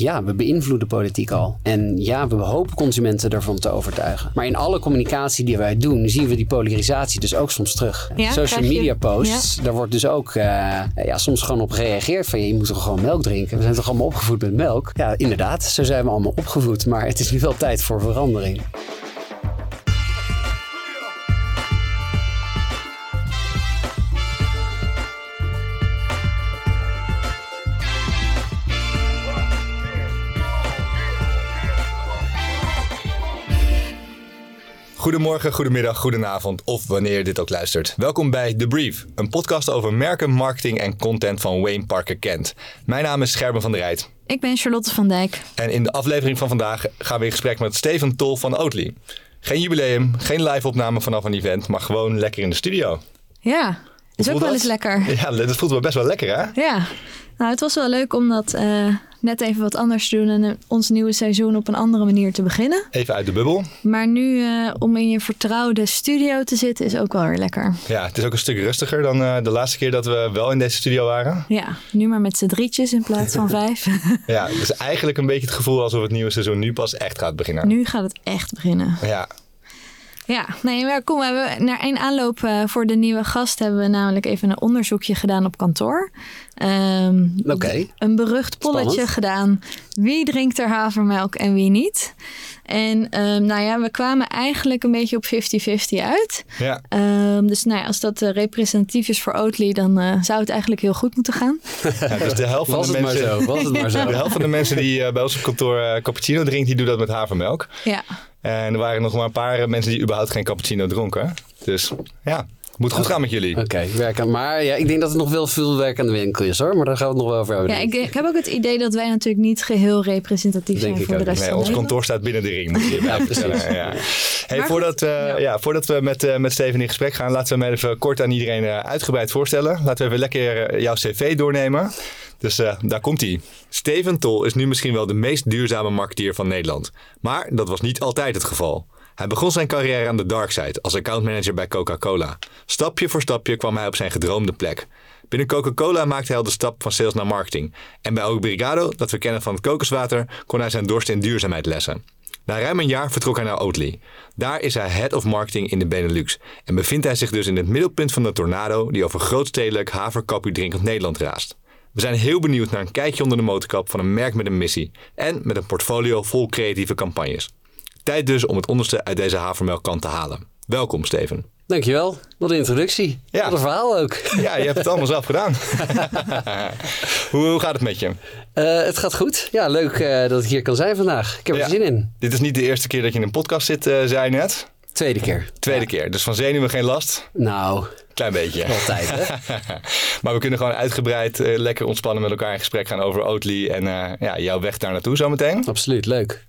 ja, we beïnvloeden politiek al. En ja, we hopen consumenten ervan te overtuigen. Maar in alle communicatie die wij doen, zien we die polarisatie dus ook soms terug. Ja, Social media posts, daar wordt dus ook eh, ja, soms gewoon op gereageerd van je moet toch gewoon melk drinken. We zijn toch allemaal opgevoed met melk? Ja, inderdaad, zo zijn we allemaal opgevoed. Maar het is nu wel tijd voor verandering. Goedemorgen, goedemiddag, goedenavond of wanneer je dit ook luistert. Welkom bij The Brief, een podcast over merken, marketing en content van Wayne Parker Kent. Mijn naam is Scherben van der Rijt Ik ben Charlotte van Dijk. en in de aflevering van vandaag gaan we in gesprek met Steven Tol van Oatly. Geen jubileum, geen live opname vanaf een event, maar gewoon lekker in de studio. Ja, is ook wel eens lekker. Ja, dat voelt wel best wel lekker hè? Ja, nou het was wel leuk om dat eh, net even wat anders te doen en eh, ons nieuwe seizoen op een andere manier te beginnen. Even uit de bubbel. Maar nu eh, om in je vertrouwde studio te zitten is ook wel weer lekker. Ja, het is ook een stuk rustiger dan de laatste keer dat we wel in deze studio waren. Ja, nu maar met z'n drietjes in plaats van vijf. Ja, het is eigenlijk een beetje het gevoel alsof het nieuwe seizoen nu pas echt gaat beginnen. nu gaat het echt beginnen. Ja, Ja, nee, maar kom, we hebben naar één aanloop voor de nieuwe gast hebben we namelijk even een onderzoekje gedaan op kantoor. Ehm, Oké. Een berucht polletje Spannend. gedaan. Wie drinkt er havermelk en wie niet? En ehm, nou ja, we kwamen eigenlijk een beetje op 50-50 uit. ja. Ehm, dus nou ja, als dat eh, representatief is voor Oatly, dan eh, zou het eigenlijk heel goed moeten gaan. ja dus de helft van Was de het maar mensen... zo, was het maar zo. De helft van de mensen die eh, bij ons op kantoor cappuccino drinkt, die doet dat met havermelk. Ja, En er waren nog maar een paar mensen die überhaupt geen cappuccino dronken. Dus ja, moet goed gaan met jullie. Oké, werken. Maar ja, ik denk dat het nog wel veel werk aan de winkel is hoor. Maar daar gaan we het nog wel over hebben. ja ik, ik heb ook het idee dat wij natuurlijk niet geheel representatief Denk zijn ik voor de rest Nee, van ons kantoor staat binnen de ring, moet je je Ja, precies. Ja. Hey, voordat, we, ja. ja, voordat we met, eh, met Steven in gesprek gaan, laten we hem even kort aan iedereen eh, uitgebreid voorstellen. Laten we even lekker eh, jouw cv doornemen. Dus eh, daar komt hij. Steven Tol is nu misschien wel de meest duurzame marketeer van Nederland. Maar dat was niet altijd het geval. Hij begon zijn carrière aan de dark side als accountmanager bij Coca-Cola. Stapje voor stapje kwam hij op zijn gedroomde plek. Binnen Coca-Cola maakte hij al de stap van sales naar marketing. En bij Obrigado, dat we kennen van het kokoswater, kon hij zijn dorst in duurzaamheid lessen. Na ruim een jaar vertrok hij naar Oatly. Daar is hij head of marketing in de Benelux. En bevindt hij zich dus in het middelpunt van de tornado die over grootstedelijk haverkappie drinkend Nederland raast. We zijn heel benieuwd naar een kijkje onder de motorkap van een merk met een missie. En met een portfolio vol creatieve campagnes. Tijd dus om het onderste uit deze havermelkkant te halen. Welkom Steven. Dankjewel. Wat een introductie. Ja. Wat een verhaal ook. Ja, je hebt het allemaal zelf gedaan. hoe, hoe gaat het met je? Eh, het gaat goed. Ja, leuk eh, dat ik hier kan zijn vandaag. Ik heb er zin in. Dit is niet de eerste keer dat je in een podcast zit, eh, zei je net. Tweede keer. Tweede keer. Dus van zenuwen geen last. Nou, Klein beetje. altijd hè. maar we kunnen gewoon uitgebreid lekker ontspannen met elkaar in gesprek gaan over Oatly en ja, jouw weg daar naartoe zometeen. Absoluut, leuk.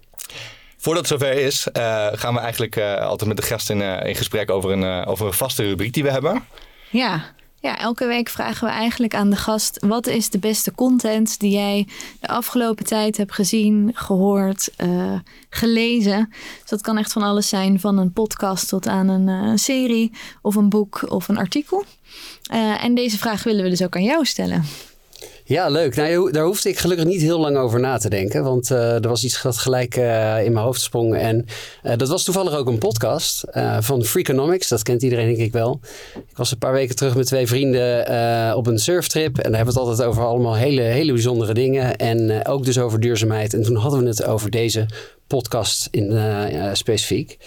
Voordat het zover is, eh, gaan we eigenlijk eh, altijd met de gast in, eh, in gesprek over een, over een vaste rubriek die we hebben. Ja. ja, elke week vragen we eigenlijk aan de gast: wat is de beste content die jij de afgelopen tijd hebt gezien, gehoord, eh, gelezen? Dus dat kan echt van alles zijn, van een podcast tot aan een serie of een boek of een artikel. En deze vraag willen we dus ook aan jou stellen. Ja, leuk. Nou, daar hoefde ik gelukkig niet heel lang over na te denken. Want eh, er was iets dat gelijk eh, in mijn hoofd sprong. En eh, dat was toevallig ook een podcast van Freakonomics. Dat kent iedereen denk ik wel. Ik was een paar weken terug met twee vrienden op een surftrip. En daar hebben we het altijd over allemaal hele, hele bijzondere dingen. En ook dus over duurzaamheid. En toen hadden we het over deze podcast in, specifiek.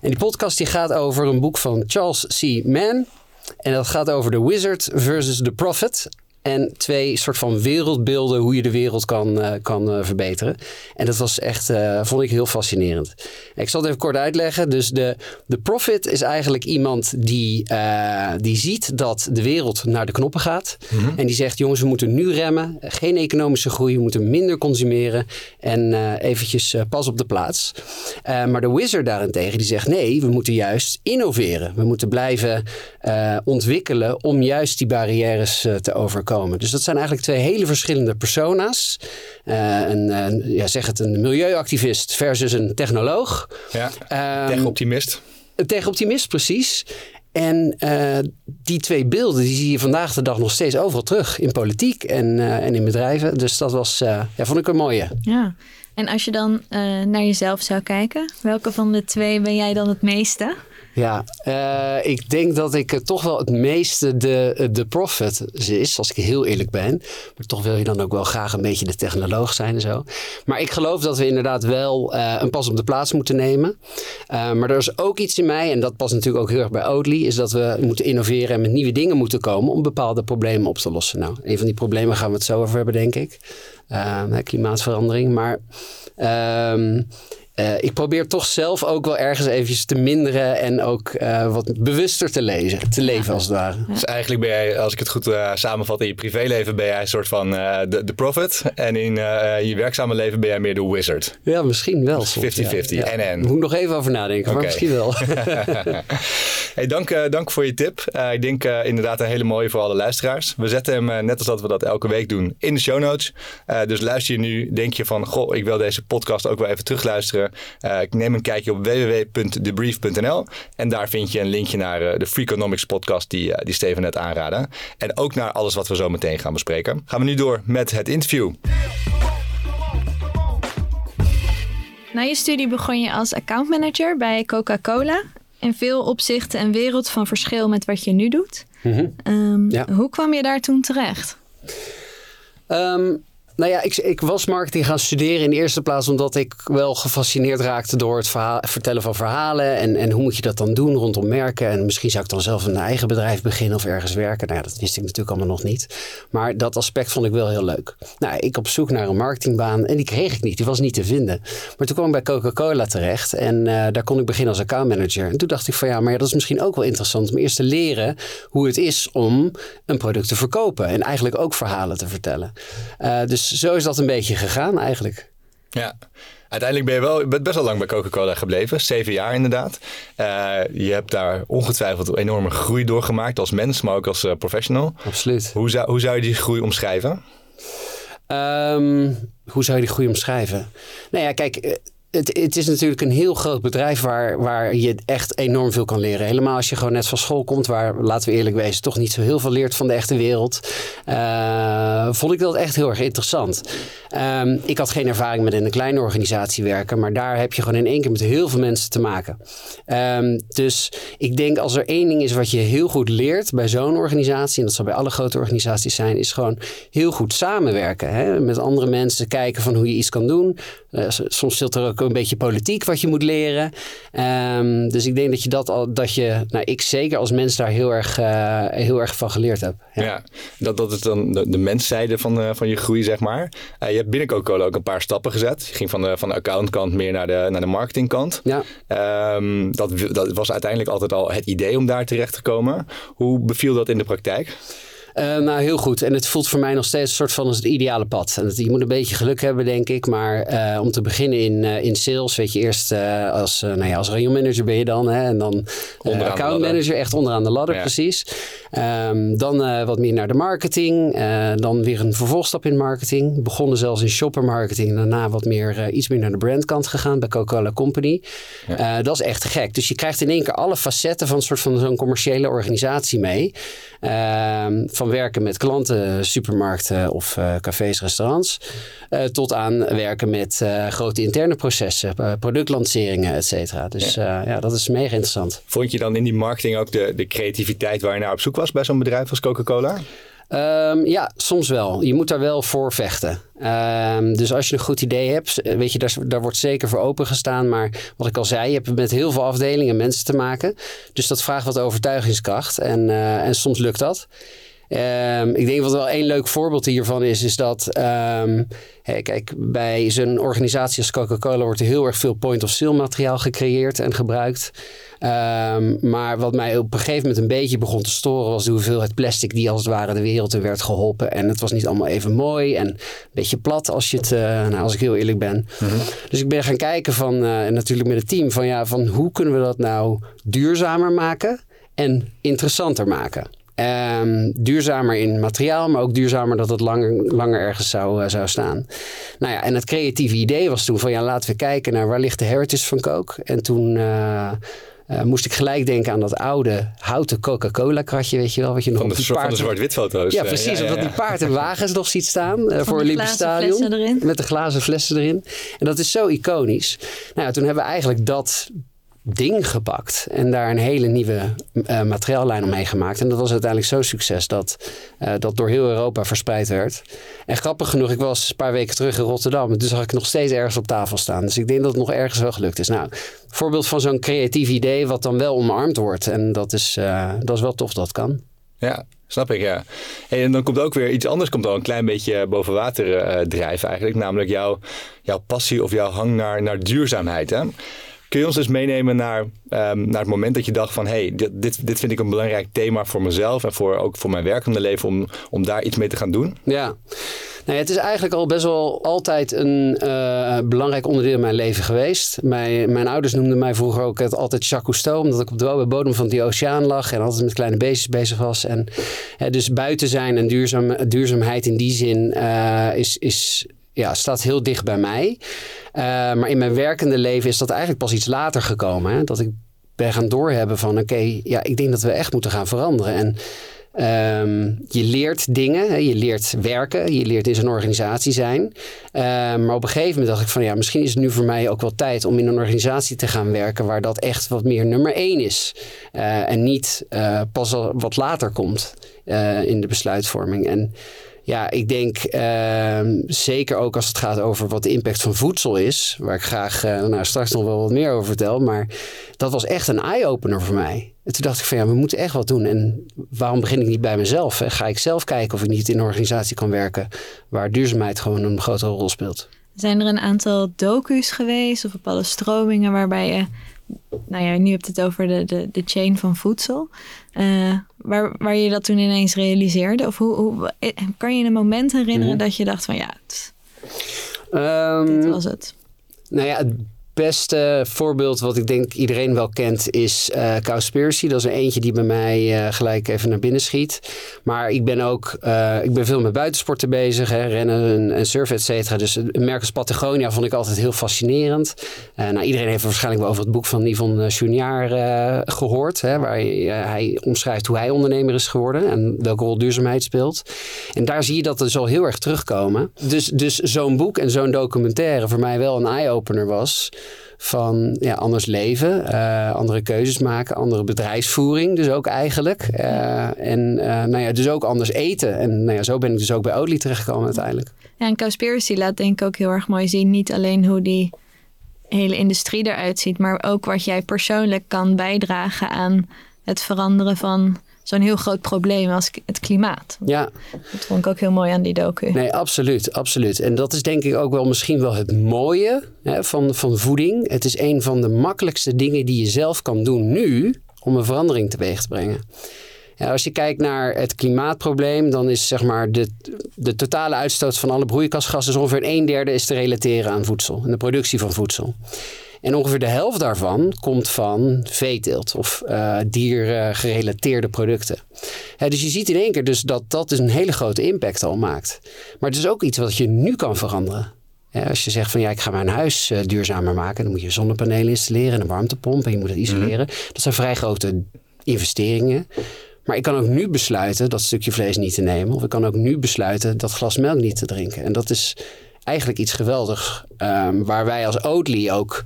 En die podcast die gaat over een boek van Charles C. Mann. En dat gaat over The Wizard versus The Prophet. En twee soort van wereldbeelden hoe je de wereld kan, eh, kan eh, verbeteren. En dat was echt, eh, vond ik heel fascinerend. Ik zal het even kort uitleggen. Dus de, de prophet is eigenlijk iemand die, die ziet dat de wereld naar de knoppen gaat. En die zegt, jongens, we moeten nu remmen. Geen economische groei, we moeten minder consumeren. En eventjes pas op de plaats. Maar de wizard daarentegen, die zegt, nee, we moeten juist innoveren. We moeten blijven ontwikkelen om juist die barrières te overkomen. Dus dat zijn eigenlijk twee hele verschillende persona's. Eh, een, een- ja, zeg het, een milieuactivist versus een technoloog. Ja, tech-optimist. een tech-optimist, precies. En uh, die twee beelden die zie je vandaag de dag nog steeds overal terug. In politiek en, uh, en in bedrijven. Dus dat was, uh, ja, vond ik een mooie. Ja. En als je dan naar jezelf zou kijken, welke van de twee ben jij dan het meeste? Ja, uh, ik denk dat ik toch wel het meeste de, de profit is, als ik heel eerlijk ben. Maar toch wil je dan ook wel graag een beetje de technoloog zijn en zo. Maar ik geloof dat we inderdaad wel een pas op de plaats moeten nemen. Maar er is ook iets in mij, en dat past natuurlijk ook heel erg bij Oatly, is dat we moeten innoveren en met nieuwe dingen moeten komen om bepaalde problemen op te lossen. Nou, een van die problemen gaan we het zo over hebben, denk ik. klimaatverandering. Maar. Uh, uh, ik probeer toch zelf ook wel ergens eventjes te minderen en ook uh, wat bewuster te lezen, te leven ja. als het ware. Dus eigenlijk ben jij, als ik het goed uh, samenvat, in je privéleven ben jij een soort van de, de prophet en in je werkzame leven ben jij meer de wizard. Ja, misschien wel. 50-50, ja. en en. Moet ik nog even over nadenken, okay. maar misschien wel. hey, dank, dank voor je tip. ik denk inderdaad een hele mooie voor alle luisteraars. We zetten hem, net als dat we dat elke week doen, in de show notes. dus luister je nu, denk je van, goh, ik wil deze podcast ook wel even terugluisteren. Uh, ik neem een kijkje op www.debrief.nl en daar vind je een linkje naar uh, de Freakonomics podcast die, uh, die Steven net aanraadde. En ook naar alles wat we zo meteen gaan bespreken. Gaan we nu door met het interview. Na je studie begon je als accountmanager bij Coca-Cola. In veel opzichten een wereld van verschil met wat je nu doet. Mm -hmm. um, ja. Hoe kwam je daar toen terecht? Um, nou ja, ik, ik, was marketing gaan studeren in de eerste plaats omdat ik wel gefascineerd raakte door het verhaal, vertellen van verhalen. En, en hoe moet je dat dan doen rondom merken? En misschien zou ik dan zelf een eigen bedrijf beginnen of ergens werken. Nou ja, dat wist ik natuurlijk allemaal nog niet. Maar dat aspect vond ik wel heel leuk. Nou, ik op zoek naar een marketingbaan en die kreeg ik niet. Die was niet te vinden. Maar toen kwam ik bij Coca-Cola terecht en uh, daar kon ik beginnen als accountmanager. En toen dacht ik van ja, maar dat is misschien ook wel interessant om eerst te leren hoe het is om een product te verkopen. En eigenlijk ook verhalen te vertellen. Uh, dus zo is dat een beetje gegaan eigenlijk. Ja, uiteindelijk ben je wel bent best wel lang bij Coca-Cola gebleven. Zeven jaar inderdaad. Uh, je hebt daar ongetwijfeld een enorme groei doorgemaakt als mens, maar ook als uh, professional. Absoluut. Hoe zou, hoe zou je die groei omschrijven? Um, hoe zou je die groei omschrijven? Nou ja, kijk, het, het, is natuurlijk een heel groot bedrijf waar, waar je echt enorm veel kan leren. Helemaal als je gewoon net van school komt, waar, laten we eerlijk wezen, toch niet zo heel veel leert van de echte wereld. Uh, vond ik dat echt heel erg interessant. Um, ik had geen ervaring met in een kleine organisatie werken, maar daar heb je gewoon in één keer met heel veel mensen te maken. Um, dus ik denk als er één ding is wat je heel goed leert bij zo'n organisatie, en dat zal bij alle grote organisaties zijn, is gewoon heel goed samenwerken. Hè? Met andere mensen kijken van hoe je iets kan doen. Uh, soms zit er ook een beetje politiek wat je moet leren. Um, dus ik denk dat je dat al, dat je, nou ik zeker als mens daar heel erg, uh, heel erg van geleerd heb. Ja, ja dat, dat is dan de, de menszijde van, uh, van je groei, zeg maar. Uh, je hebt binnen Coca-Cola ook een paar stappen gezet. Je ging van de, van de accountkant meer naar de, naar de marketingkant. Ja. Um, dat, dat was uiteindelijk altijd al het idee om daar terecht te komen. Hoe beviel dat in de praktijk? Uh, nou, heel goed. En het voelt voor mij nog steeds een soort van als het ideale pad. En je moet een beetje geluk hebben, denk ik. Maar uh, om te beginnen in, uh, in sales, weet je, eerst als, nou ja, als manager ben je dan. Hè, en dan account manager, echt onderaan de ladder, ja. precies. Um, dan wat meer naar de marketing. dan weer een vervolgstap in marketing. Begonnen zelfs in shopper marketing. Daarna wat meer, iets meer naar de brandkant gegaan bij Coca-Cola Company. Ja. dat is echt gek. Dus je krijgt in één keer alle facetten van een soort van zo'n commerciële organisatie mee. Ehm, van werken met klanten, supermarkten of uh, cafés, restaurants, uh, tot aan werken met uh, grote interne processen, productlanceringen, et cetera. Dus ja. ja. dat is mega interessant. Vond je dan in die marketing ook de, de creativiteit waar je naar op zoek was bij zo'n bedrijf als Coca-Cola? Um, ja, soms wel. Je moet daar wel voor vechten. Um, dus als je een goed idee hebt, weet je, daar, daar wordt zeker voor opengestaan. Maar wat ik al zei, je hebt met heel veel afdelingen mensen te maken. Dus dat vraagt wat overtuigingskracht. En, uh, en soms lukt dat. Um, ik denk wat wel één leuk voorbeeld hiervan is, is dat um, hey, kijk, bij zo'n organisatie als Coca-Cola wordt er heel erg veel point-of-sale materiaal gecreëerd en gebruikt. Um, maar wat mij op een gegeven moment een beetje begon te storen was de hoeveelheid plastic die als het ware de wereld in werd geholpen. En het was niet allemaal even mooi en een beetje plat als je het, uh, nou, als ik heel eerlijk ben. Mm -hmm. Dus ik ben gaan kijken van, uh, en natuurlijk met het team, van ja, van hoe kunnen we dat nou duurzamer maken en interessanter maken. Um, duurzamer in materiaal, maar ook duurzamer dat het langer, langer ergens zou, uh, zou staan. Nou ja, en het creatieve idee was toen van ja, laten we kijken naar waar ligt de heritage van Coke. En toen uh, uh, moest ik gelijk denken aan dat oude houten Coca-Cola kratje, weet je wel, wat je nog van op de, die paard... van de zwart-wit foto's. Ja, precies. Ja, ja, ja. Omdat die paard en wagens nog ziet staan uh, voor Olympisch Stadion. Erin. Met de glazen flessen erin. En dat is zo iconisch. Nou ja, toen hebben we eigenlijk dat ding gepakt en daar een hele nieuwe uh, materiaallijn omheen gemaakt. En dat was uiteindelijk zo'n succes dat uh, dat door heel Europa verspreid werd. En grappig genoeg, ik was een paar weken terug in Rotterdam en toen zag ik nog steeds ergens op tafel staan. Dus ik denk dat het nog ergens wel gelukt is. Nou, voorbeeld van zo'n creatief idee wat dan wel omarmd wordt. En dat is, uh, dat is wel tof dat kan. Ja, snap ik, ja. En dan komt ook weer iets anders komt al een klein beetje boven water drijven eigenlijk. Namelijk jouw, jouw passie of jouw hang naar, naar duurzaamheid, hè? Kun je ons eens meenemen naar, um, naar het moment dat je dacht van... hey, dit, dit, vind ik een belangrijk thema voor mezelf... en voor, ook voor mijn werkende leven om, om daar iets mee te gaan doen? Ja, het is eigenlijk al best wel altijd een uh, belangrijk onderdeel in mijn leven geweest. Mijn, mijn ouders noemden mij vroeger ook het, altijd Jacques Cousteau... omdat ik op de bodem van die oceaan lag... en altijd met kleine beestjes bezig was. En dus buiten zijn en duurzaam, duurzaamheid in die zin uh, is... is ja, staat heel dicht bij mij. Uh, maar in mijn werkende leven is dat eigenlijk pas iets later gekomen. Hè? Dat ik ben gaan doorhebben van oké, ja, ik denk dat we echt moeten gaan veranderen. En um, je leert dingen, hè? je leert werken, je leert in zo'n organisatie zijn. Uh, maar op een gegeven moment dacht ik van ja, misschien is het nu voor mij ook wel tijd om in een organisatie te gaan werken waar dat echt wat meer nummer één is. Uh, en niet pas al wat later komt in de besluitvorming. En ja, ik denk uh, zeker ook als het gaat over wat de impact van voedsel is, waar ik graag uh, nou, straks nog wel wat meer over vertel, maar dat was echt een eye-opener voor mij. En toen dacht ik van ja, we moeten echt wat doen. En waarom begin ik niet bij mezelf? Hè? Ga ik zelf kijken of ik niet in een organisatie kan werken waar duurzaamheid gewoon een grotere rol speelt? Zijn er een aantal docu's geweest of bepaalde stromingen waarbij je nou ja, nu hebt het over de, de, de chain van voedsel. Uh, waar, waar je dat toen ineens realiseerde? Of hoe, hoe kan je een moment herinneren Mhm. dat je dacht van ja, het, Um, dit was het? Nou ja, het beste voorbeeld wat ik denk iedereen wel kent is uh, Cowspiracy. Dat is er eentje die bij mij uh, gelijk even naar binnen schiet. Maar ik ben ook uh, ik ben veel met buitensporten bezig. Hè, rennen en, en surfen, et cetera. Dus een merk Patagonia vond ik altijd heel fascinerend. nou, iedereen heeft waarschijnlijk wel over het boek van Yvonne Junior gehoord. Hè, waar hij omschrijft hoe hij ondernemer is geworden. En welke rol duurzaamheid speelt. En daar zie je dat dus al heel erg terugkomen. Dus, dus zo'n boek en zo'n documentaire voor mij wel een eye-opener was van ja, anders leven, uh, andere keuzes maken, andere bedrijfsvoering dus ook eigenlijk. Uh, en uh, nou ja, dus ook anders eten. En nou ja, zo ben ik dus ook bij Oatly terechtgekomen uiteindelijk. Ja, en Cowspiracy laat denk ik ook heel erg mooi zien. Niet alleen hoe die hele industrie eruit ziet, maar ook wat jij persoonlijk kan bijdragen aan het veranderen van zo'n heel groot probleem als het klimaat. Ja. Dat vond ik ook heel mooi aan die docu. Nee, absoluut, absoluut. En dat is denk ik ook wel misschien wel het mooie hè, van, van voeding. Het is een van de makkelijkste dingen die je zelf kan doen nu om een verandering teweeg te brengen. Ja, als je kijkt naar het klimaatprobleem, dan is zeg maar de, de totale uitstoot van alle broeikasgassen ongeveer een derde is te relateren aan voedsel en de productie van voedsel. En ongeveer de helft daarvan komt van veeteelt of uh, diergerelateerde producten. Dus je ziet in één keer dus dat dat dus een hele grote impact al maakt. Maar het is ook iets wat je nu kan veranderen. Ja, als je zegt van ja, ik ga mijn huis uh, duurzamer maken, dan moet je zonnepanelen installeren en een warmtepomp en je moet het isoleren. Mm. Dat zijn vrij grote investeringen. Maar ik kan ook nu besluiten dat stukje vlees niet te nemen. Of ik kan ook nu besluiten dat glas melk niet te drinken. En dat is eigenlijk iets geweldigs. Um, waar wij als Oatly ook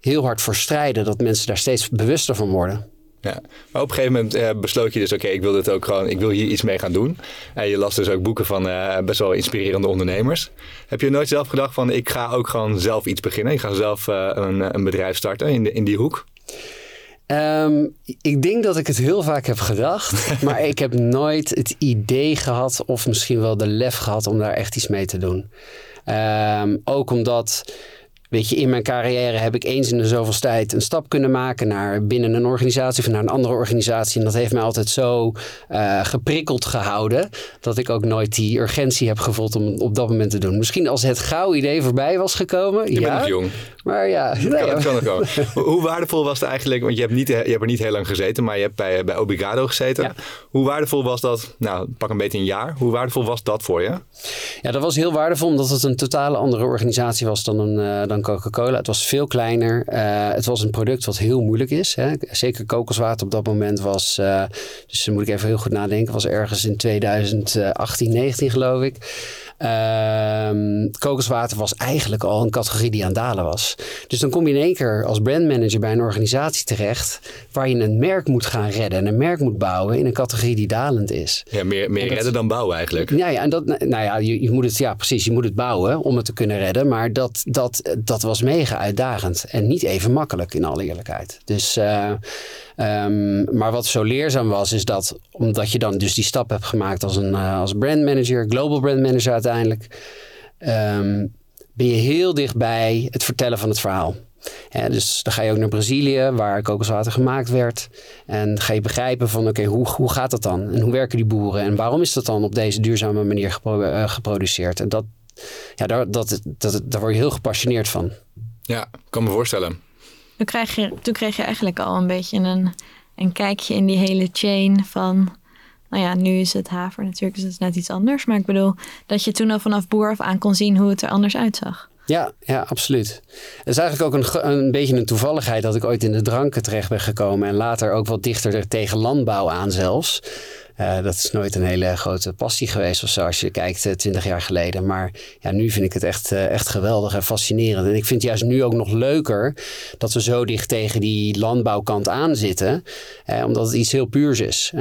heel hard voor strijden. Dat mensen daar steeds bewuster van worden. Ja, maar op een gegeven moment uh, besloot je dus, oké, okay, ik wil dit ook gewoon, ik wil hier iets mee gaan doen. En je las dus ook boeken van uh, best wel inspirerende ondernemers. Heb je nooit zelf gedacht van, ik ga ook gewoon zelf iets beginnen? Ik ga zelf uh, een, een bedrijf starten in, de, in die hoek? Um, ik denk dat ik het heel vaak heb gedacht, maar ik heb nooit het idee gehad of misschien wel de lef gehad om daar echt iets mee te doen. Um, ook omdat, weet je, in mijn carrière heb ik eens in de zoveel tijd een stap kunnen maken naar binnen een organisatie of naar een andere organisatie. En dat heeft mij altijd zo uh, geprikkeld gehouden dat ik ook nooit die urgentie heb gevoeld om op dat moment te doen. Misschien als het gauw idee voorbij was gekomen. Je ja, bent nog jong. Maar ja, nee, kan, komen. Hoe waardevol was het eigenlijk, want je hebt, niet, je hebt er niet heel lang gezeten, maar je hebt bij, bij Obligado gezeten. Ja. Hoe waardevol was dat, nou pak een beetje een jaar, hoe waardevol was dat voor je? Ja, dat was heel waardevol omdat het een totale andere organisatie was dan, een, uh, dan dan Coca-Cola. Het was veel kleiner. Uh, het was een product wat heel moeilijk is. Hè. Zeker kokoswater op dat moment was, uh, dus dan moet ik even heel goed nadenken, was ergens in 2018, 19 geloof ik. Uh, kokoswater was eigenlijk al een categorie die aan dalen was. Dus dan kom je in één keer als brandmanager bij een organisatie terecht waar je een merk moet gaan redden en een merk moet bouwen in een categorie die dalend is. Ja, meer, meer redden dan bouwen eigenlijk. Ja, ja en dat, nou ja, je, je, moet het, ja, precies, je moet het bouwen om het te kunnen redden, maar dat, dat, dat was mega uitdagend en niet even makkelijk in alle eerlijkheid. Dus, uh, um, maar wat zo leerzaam was, is dat omdat je dan dus die stap hebt gemaakt als een uh, als brandmanager, global brandmanager uiteindelijk, um, ben je heel dichtbij het vertellen van het verhaal. Ja, dus dan ga je ook naar Brazilië, waar kokoswater gemaakt werd. En ga je begrijpen van oké, hoe, hoe gaat dat dan? En hoe werken die boeren? En waarom is dat dan op deze duurzame manier gepro uh, geproduceerd? En dat, ja, daar, dat, dat, daar word je heel gepassioneerd van. Ja, kan me voorstellen. Toen kreeg je, toen kreeg je eigenlijk al een beetje een, een kijkje in die hele chain van... Nou ja, nu is het haver natuurlijk, dus is net iets anders. Maar ik bedoel, dat je toen al vanaf boer af aan kon zien hoe het er anders uitzag. Ja, ja, absoluut. Het is eigenlijk ook een, een beetje een toevalligheid dat ik ooit in de dranken terecht ben gekomen. En later ook wat dichter tegen landbouw aan zelfs. Uh, dat is nooit een hele grote passie geweest of zo als je kijkt uh, twintig jaar geleden. Maar ja, nu vind ik het echt, uh, echt geweldig en fascinerend. En ik vind het juist nu ook nog leuker dat we zo dicht tegen die landbouwkant aan zitten. omdat het iets heel puurs is.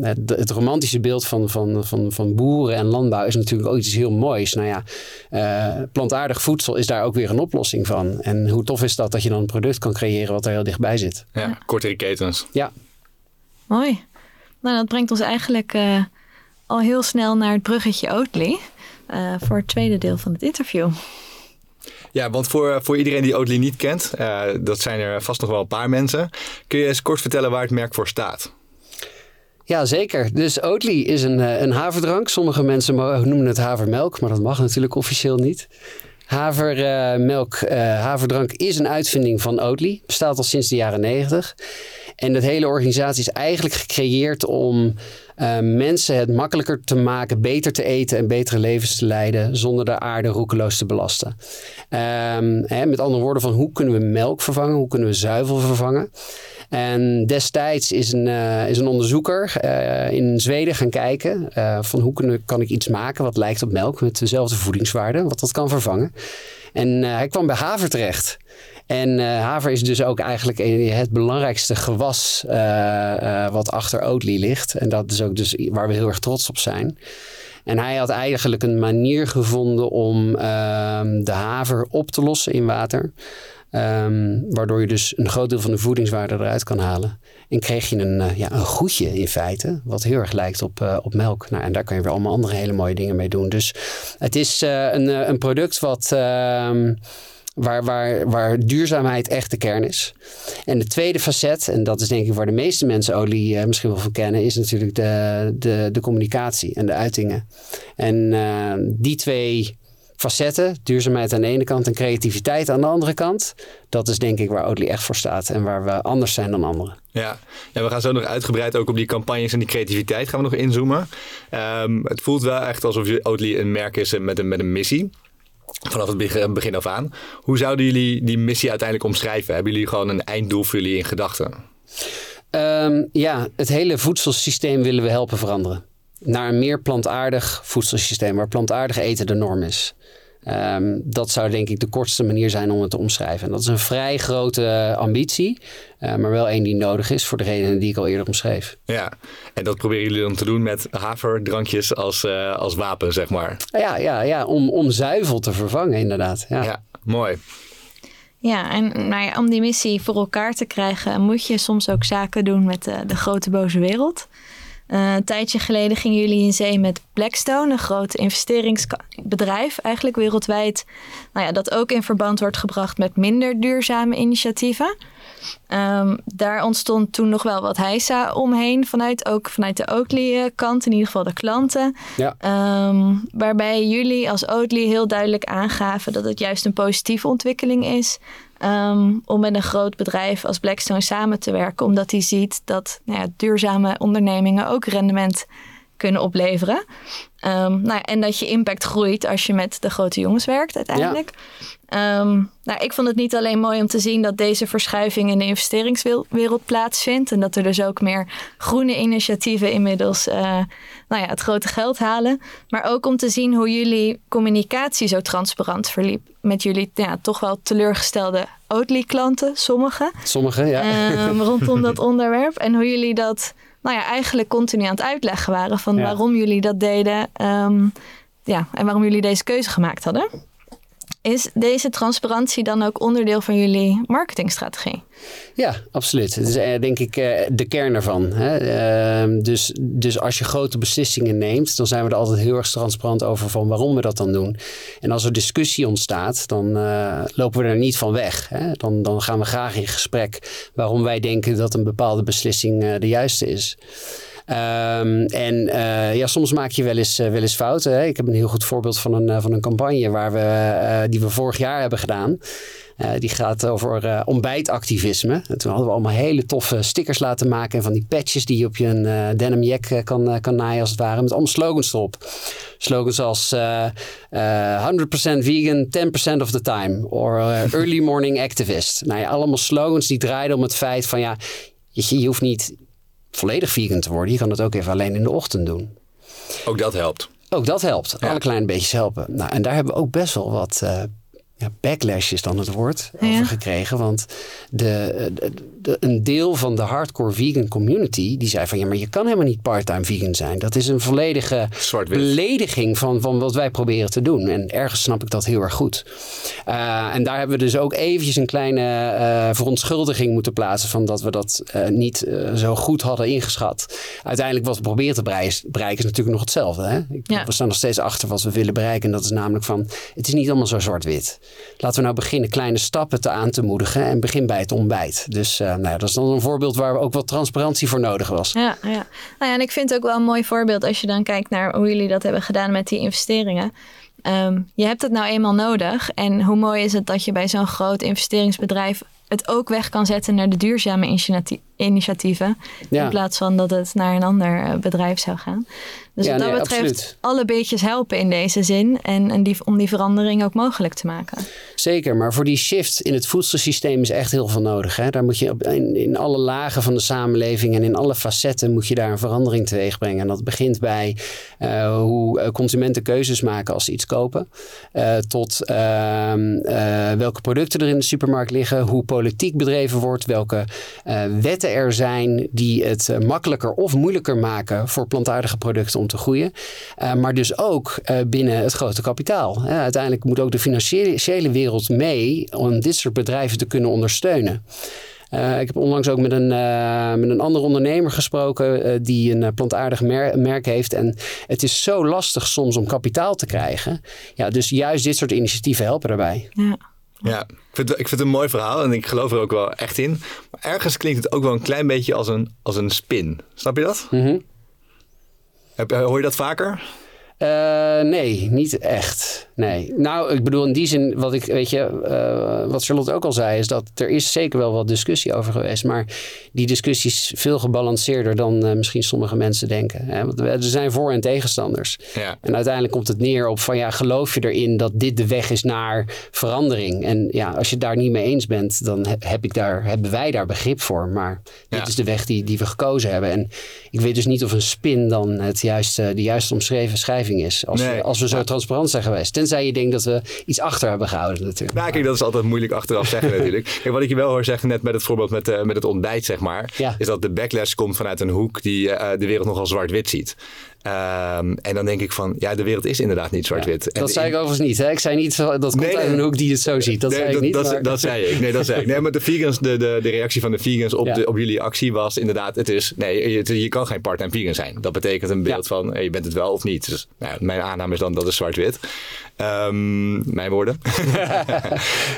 Het, het, romantische beeld van, van, van, van boeren en landbouw is natuurlijk ook iets heel moois. Nou ja, plantaardig voedsel is daar ook weer een oplossing van. En hoe tof is dat dat je dan een product kan creëren wat er heel dichtbij zit. Ja, kortere ketens. Ja. Mooi. Nou, dat brengt ons eigenlijk uh, al heel snel naar het bruggetje Oatly. Uh, voor het tweede deel van het interview. Ja, want voor, voor iedereen die Oatly niet kent, uh, dat zijn er vast nog wel een paar mensen. Kun je eens kort vertellen waar het merk voor staat? Ja, zeker. Dus Oatly is een, een haverdrank. Sommige mensen noemen het havermelk, maar dat mag natuurlijk officieel niet. Havermelk, uh, haverdrank is een uitvinding van Oatly. Bestaat al sinds de jaren 90. En dat hele organisatie is eigenlijk gecreëerd om uh, mensen het makkelijker te maken, beter te eten en betere levens te leiden zonder de aarde roekeloos te belasten. Um, hè, met andere woorden, van hoe kunnen we melk vervangen? Hoe kunnen we zuivel vervangen? En destijds is een, uh, is een onderzoeker uh, in Zweden gaan kijken uh, van hoe kan, kan ik iets maken wat lijkt op melk met dezelfde voedingswaarde, wat dat kan vervangen. En hij kwam bij haver terecht. En uh, haver is dus ook eigenlijk het belangrijkste gewas wat achter Oatly ligt. En dat is ook dus waar we heel erg trots op zijn. En hij had eigenlijk een manier gevonden om ehm, de haver op te lossen in water. Um, waardoor je dus een groot deel van de voedingswaarde eruit kan halen. En kreeg je een, ja, een goedje in feite, wat heel erg lijkt op, op melk. Nou, en daar kan je weer allemaal andere hele mooie dingen mee doen. Dus het is een, een product wat... Uh, Waar, waar, waar duurzaamheid echt de kern is. En de tweede facet, en dat is denk ik waar de meeste mensen olie misschien wel van kennen, is natuurlijk de, de, de communicatie en de uitingen. En die twee facetten, duurzaamheid aan de ene kant en creativiteit aan de andere kant, dat is denk ik waar Oatly echt voor staat en waar we anders zijn dan anderen. Ja. ja, we gaan zo nog uitgebreid ook op die campagnes en die creativiteit gaan we nog inzoomen. Um, het voelt wel echt alsof Oatly een merk is met een, met een missie vanaf het begin, begin af aan. Hoe zouden jullie die missie uiteindelijk omschrijven? Hebben jullie gewoon een einddoel voor jullie in gedachten? Um, ja, het hele voedselsysteem willen we helpen veranderen. Naar een meer plantaardig voedselsysteem, waar plantaardig eten de norm is. Um, dat zou denk ik de kortste manier zijn om het te omschrijven. En dat is een vrij grote ambitie, uh, maar wel één die nodig is voor de redenen die ik al eerder omschreef. Ja, en dat proberen jullie dan te doen met haverdrankjes als, uh, als wapen, zeg maar. Ja, ja, ja om, om zuivel te vervangen, inderdaad. Ja, ja mooi. Ja, en nou ja, om die missie voor elkaar te krijgen, moet je soms ook zaken doen met de, de grote boze wereld. Uh, een tijdje geleden gingen jullie in zee met Blackstone, een groot investeringsbedrijf, eigenlijk wereldwijd. Nou ja, dat ook in verband wordt gebracht met minder duurzame initiatieven. Um, daar ontstond toen nog wel wat heisa omheen, vanuit, ook vanuit de Oatly-kant, in ieder geval de klanten. Ja. Um, waarbij jullie als Oatly heel duidelijk aangaven dat het juist een positieve ontwikkeling is. Um, om met een groot bedrijf als Blackstone samen te werken, omdat hij ziet dat nou ja, duurzame ondernemingen ook rendement kunnen opleveren. Um, nou ja, en dat je impact groeit als je met de grote jongens werkt uiteindelijk. Ehm, nou, ik vond het niet alleen mooi om te zien dat deze verschuiving in de investeringswereld plaatsvindt. En dat er dus ook meer groene initiatieven inmiddels uh, nou ja, het grote geld halen. Maar ook om te zien hoe jullie communicatie zo transparant verliep. Met jullie ja, toch wel teleurgestelde Oatly-klanten, sommige. Sommige, ja. Um, rondom dat onderwerp. En hoe jullie dat nou ja, eigenlijk continu aan het uitleggen waren van waarom jullie dat deden. Um, ja, en waarom jullie deze keuze gemaakt hadden. Is deze transparantie dan ook onderdeel van jullie marketingstrategie? Ja, absoluut. Het is eh, denk ik eh, de kern ervan. Ehm, dus, dus als je grote beslissingen neemt, dan zijn we er altijd heel erg transparant over van waarom we dat dan doen. En als er discussie ontstaat, dan uh, lopen we er niet van weg. Dan, dan gaan we graag in gesprek waarom wij denken dat een bepaalde beslissing de juiste is. Um, en uh, ja, soms maak je wel eens, uh, wel eens fouten. Hè? Ik heb een heel goed voorbeeld van een, uh, van een campagne waar we, die we vorig jaar hebben gedaan. die gaat over ontbijtactivisme. En toen hadden we allemaal hele toffe stickers laten maken. En van die patches die je op je denim jack kan, kan naaien als het ware. Met allemaal slogans erop. Slogans als 100% vegan, 10% of the time. Or early morning activist. Nou ja, allemaal slogans die draaiden om het feit van ja, je hoeft niet volledig vegan te worden. Je kan het ook even alleen in de ochtend doen. Ook dat helpt. Ook dat helpt. Alle kleine beetjes helpen. Nou, en daar hebben we ook best wel wat uh, ja, backlash is dan het woord over gekregen. Want de, de, een deel van de hardcore vegan community die zei van ja, maar je kan helemaal niet parttime vegan zijn. Dat is een volledige belediging van, van wat wij proberen te doen. En ergens snap ik dat heel erg goed. Uh, en daar hebben we dus ook eventjes een kleine uh, verontschuldiging moeten plaatsen van dat we dat uh, niet zo goed hadden ingeschat. Uiteindelijk wat we proberen te bereiken is natuurlijk nog hetzelfde. Hè? Ja. We staan nog steeds achter wat we willen bereiken. En dat is namelijk van het is niet allemaal zo zwart-wit laten we nou beginnen kleine stappen te aan te moedigen en begin bij het ontbijt. Dus uh, nou, dat is dan een voorbeeld waar ook wat transparantie voor nodig was. Ja, ja. Nou ja, en ik vind het ook wel een mooi voorbeeld als je dan kijkt naar hoe jullie dat hebben gedaan met die investeringen. Um, je hebt het nou eenmaal nodig. En hoe mooi is het dat je bij zo'n groot investeringsbedrijf het ook weg kan zetten naar de duurzame initiatieven. In plaats van dat het naar een ander eh, bedrijf zou gaan. Dus wat dat betreft alle beetjes helpen in deze zin. En, en die, om die verandering ook mogelijk te maken. Zeker, maar voor die shift in het voedselsysteem is echt heel veel nodig. Hè? Daar moet je op, in, in alle lagen van de samenleving en in alle facetten moet je daar een verandering teweeg brengen. En dat begint bij uh, hoe eh, consumenten keuzes maken als ze iets kopen. Uh, tot ehm, welke producten er in de supermarkt liggen. Hoe politiek bedreven wordt. Welke wetten er zijn die het makkelijker of moeilijker maken voor plantaardige producten om te groeien. Uh, maar dus ook uh, binnen het grote kapitaal. Uh, uiteindelijk moet ook de financiële wereld mee om dit soort bedrijven te kunnen ondersteunen. ik heb onlangs ook met een, met een andere ondernemer gesproken die een plantaardig mer merk heeft. En het is zo lastig soms om kapitaal te krijgen. Ja, dus juist dit soort initiatieven helpen daarbij. Ja. Ja, ik vind, ik vind het een mooi verhaal en ik geloof er ook wel echt in. Maar ergens klinkt het ook wel een klein beetje als een, als een spin. Snap je dat? Mm hoor je dat vaker? Uh, nee, niet echt. Nee. Nou, ik bedoel in die zin, wat ik, weet je, uh, wat Charlotte ook al zei, is dat er is zeker wel wat discussie over geweest. Maar die discussie is veel gebalanceerder dan uh, misschien sommige mensen denken. Hè? Want er zijn voor- en tegenstanders. Ja. En uiteindelijk komt het neer op van ja, geloof je erin dat dit de weg is naar verandering? En ja, als je het daar niet mee eens bent, dan heb ik daar, hebben wij daar begrip voor. Maar dit ja. is de weg die, die we gekozen hebben. En ik weet dus niet of een spin dan het juiste, de juiste omschreven schrijving is. Als, nee. we, als we zo transparant zijn geweest. Tenzij je denkt dat we iets achter hebben gehouden natuurlijk. Nou, kijk, dat is altijd moeilijk achteraf zeggen natuurlijk. Wat ik je wel hoor zeggen net met het voorbeeld met, uh, met het ontbijt, zeg maar. Ja. Is dat de backlash komt vanuit een hoek die uh, de wereld nogal zwart-wit ziet. Um, en dan denk ik van, ja, de wereld is inderdaad niet zwart-wit. Ja, dat zei ik overigens niet. Hè? Ik zei niet, dat komt nee, uit een hoek die het zo ziet. Dat nee, zei ik niet. Dat, maar... dat, zei ik. Nee, dat zei ik. Nee, maar de, vegans, de, de, de reactie van de vegans op, ja. de, op jullie actie was inderdaad, het is, nee, je, je kan geen part-time vegan zijn. Dat betekent een beeld van, hey, je bent het wel of niet. Dus nou, mijn aanname is dan, dat is zwart-wit. Um, mijn woorden.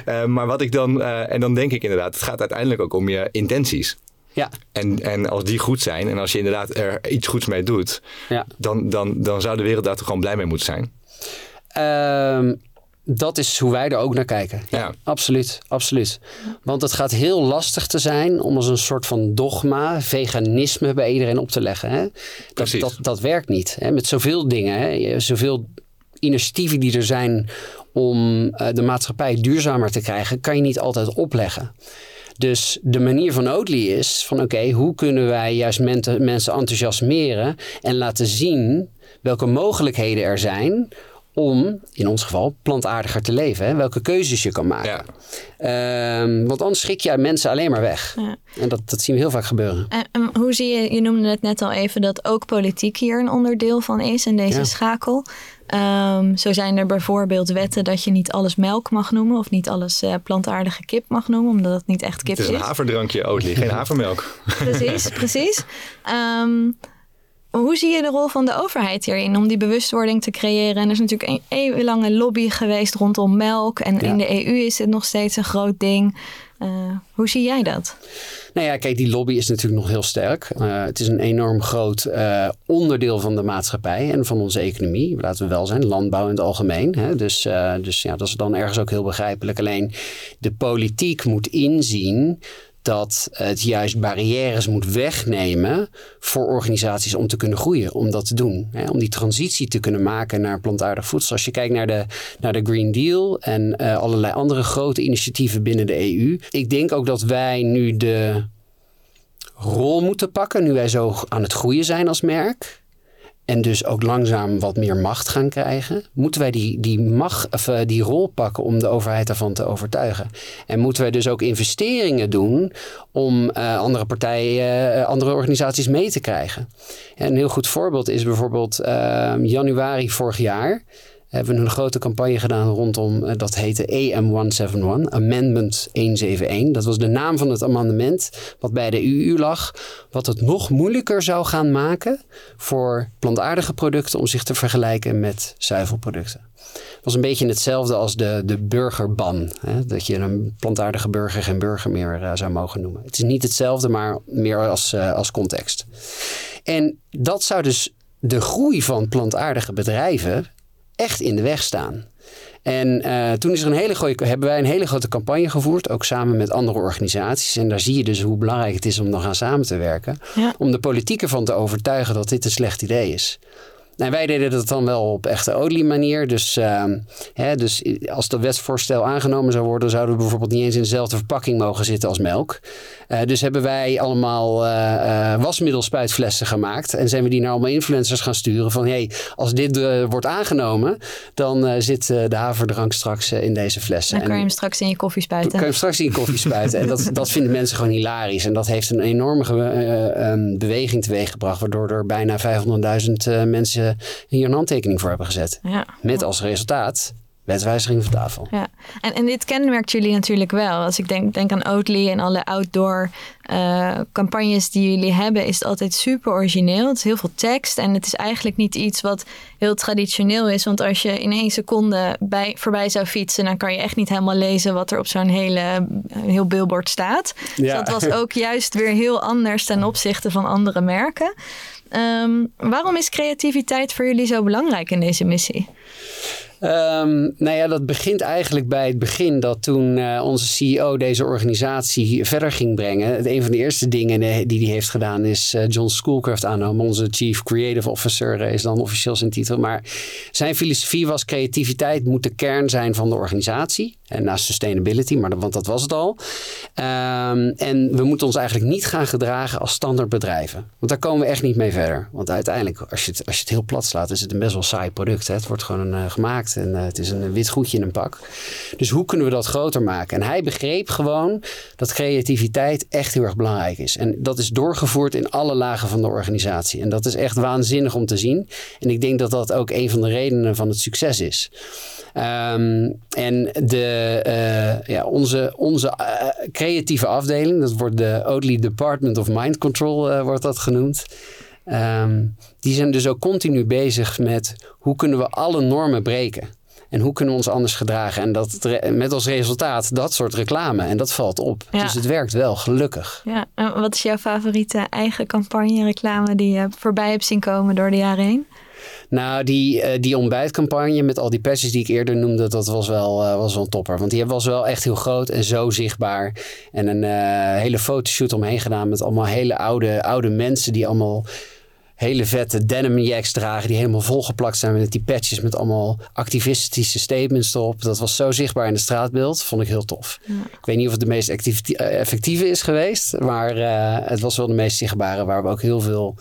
uh, maar wat ik dan, uh, en dan denk ik inderdaad, het gaat uiteindelijk ook om je intenties. Ja. En, en als die goed zijn en als je inderdaad er iets goeds mee doet, ja. dan, dan, dan zou de wereld daar toch gewoon blij mee moeten zijn. Um, dat is hoe wij er ook naar kijken. Ja. Absoluut, absoluut. Want het gaat heel lastig te zijn om als een soort van dogma veganisme bij iedereen op te leggen. Hè? Dat, Precies. dat, dat werkt niet. Hè? Met zoveel dingen, hè? Zoveel initiatieven die er zijn om eh, de maatschappij duurzamer te krijgen, kan je niet altijd opleggen. Dus de manier van Oatly is van oké, hoe kunnen wij juist mensen enthousiasmeren en laten zien welke mogelijkheden er zijn om, in ons geval, plantaardiger te leven. Hè? Welke keuzes je kan maken. Ja. Ehm, want anders schrik je mensen alleen maar weg. Ja. En dat, dat zien we heel vaak gebeuren. En, en hoe zie je, je noemde het net al even, dat ook politiek hier een onderdeel van is in deze Ja. schakel. Ehm, zo zijn er bijvoorbeeld wetten dat je niet alles melk mag noemen of niet alles eh, plantaardige kip mag noemen, omdat het niet echt kip Het is een haverdrankje Oatly, geen havermelk. Precies, precies. Ehm, hoe zie je de rol van de overheid hierin om die bewustwording te creëren? En er is natuurlijk een eeuwenlange lobby geweest rondom melk. En Ja. in de EU is het nog steeds een groot ding. Eh, hoe zie jij dat? Nou ja, kijk, die lobby is natuurlijk nog heel sterk. Eh, het is een enorm groot eh, onderdeel van de maatschappij en van onze economie. Laten we wel zijn, landbouw in het algemeen. Hè? Dus, dus ja, dat is dan ergens ook heel begrijpelijk. Alleen de politiek moet inzien dat het juist barrières moet wegnemen voor organisaties om te kunnen groeien, om dat te doen. Hè? Om die transitie te kunnen maken naar plantaardig voedsel. Als je kijkt naar de, naar de Green Deal en eh, allerlei andere grote initiatieven binnen de EU. Ik denk ook dat wij nu de rol moeten pakken, nu wij zo aan het groeien zijn als merk. En dus ook langzaam wat meer macht gaan krijgen. Moeten wij die, die, macht, of, eh, die rol pakken om de overheid daarvan te overtuigen. En moeten wij dus ook investeringen doen om eh, andere partijen, eh, andere organisaties mee te krijgen. En een heel goed voorbeeld is bijvoorbeeld eh, januari vorig jaar hebben we een grote campagne gedaan rondom, eh, dat heette AM171, Amendment 171. Dat was de naam van het amendement wat bij de EU lag, wat het nog moeilijker zou gaan maken voor plantaardige producten om zich te vergelijken met zuivelproducten. Het was een beetje hetzelfde als de, de burgerban. Hè? Dat je een plantaardige burger geen burger meer eh, zou mogen noemen. Het is niet hetzelfde, maar meer als, eh, als context. En dat zou dus de groei van plantaardige bedrijven echt in de weg staan. En eh, toen is er een hele goeie, hebben wij een hele grote campagne gevoerd, ook samen met andere organisaties. En daar zie je dus hoe belangrijk het is om nog aan samen te werken. Ja. Om de politiek ervan te overtuigen dat dit een slecht idee is. Nou, wij deden dat dan wel op echte olie manier. Dus, ehm, hè, dus als dat wetsvoorstel aangenomen zou worden, zouden we bijvoorbeeld niet eens in dezelfde verpakking mogen zitten als melk. Eh, dus hebben wij allemaal eh, wasmiddelspuitflessen gemaakt. En zijn we die naar allemaal influencers gaan sturen van hey, als dit wordt aangenomen, dan zit de haverdrank straks in deze flessen. Dan kan je hem straks in je koffie kan je spuiten. hem straks in je koffie spuiten. En dat, dat vinden mensen gewoon hilarisch. En dat heeft een enorme eh, ehm, beweging teweeggebracht. Waardoor er bijna 500.000 eh, mensen hier een handtekening voor hebben gezet. Ja. Met als resultaat wetswijziging van tafel. Ja, en, en dit kenmerkt jullie natuurlijk wel. Als ik denk, denk aan Oatly en alle outdoor eh, campagnes die jullie hebben, is het altijd super origineel. Het is heel veel tekst en het is eigenlijk niet iets wat heel traditioneel is. Want als je in één seconde bij, voorbij zou fietsen, dan kan je echt niet helemaal lezen wat er op zo'n hele, heel billboard staat. Dus dat was ook juist weer heel anders ten opzichte van andere merken. Ehm, waarom is creativiteit voor jullie zo belangrijk in deze missie? Ehm, nou ja, dat begint eigenlijk bij het begin dat toen eh, onze CEO deze organisatie verder ging brengen. Een van de eerste dingen eh, die hij heeft gedaan is eh, John Schoolcraft aannemen. Onze Chief Creative Officer is dan officieel zijn titel. Maar zijn filosofie was creativiteit moet de kern zijn van de organisatie. En naast sustainability, maar want dat was het al. Ehm, en we moeten ons eigenlijk niet gaan gedragen als standaardbedrijven. Want daar komen we echt niet mee verder. Want uiteindelijk, als je het, als je het heel plat slaat, is het een best wel saai product. Hè? Het wordt gewoon eh, gemaakt en eh, het is een wit goedje in een pak. Dus hoe kunnen we dat groter maken? En hij begreep gewoon dat creativiteit echt heel erg belangrijk is. En dat is doorgevoerd in alle lagen van de organisatie. En dat is echt waanzinnig om te zien. En ik denk dat dat ook een van de redenen van het succes is. Ehm, en de, eh, ja, onze, onze eh, creatieve afdeling, dat wordt de Oatly Department of Mind Control, eh, wordt dat genoemd. Ehm, die zijn dus ook continu bezig met hoe kunnen we alle normen breken. En hoe kunnen we ons anders gedragen? En dat met als resultaat dat soort reclame. En dat valt op. Ja. Dus het werkt wel, gelukkig. Ja, en wat is jouw favoriete eigen campagne, reclame die je voorbij hebt zien komen door de jaren heen? Nou, die, uh, die ontbijtcampagne met al die patches die ik eerder noemde, dat was wel, uh, was wel een topper. Want die was wel echt heel groot en zo zichtbaar. En een uh, hele fotoshoot omheen gedaan met allemaal hele oude, oude mensen die allemaal hele vette denim jacks dragen die helemaal volgeplakt zijn met die patches met allemaal activistische statements erop. Dat was zo zichtbaar in het straatbeeld. Vond ik heel tof. Ja. Ik weet niet of het de meest effectieve is geweest, maar uh, het was wel de meest zichtbare waar we ook heel veel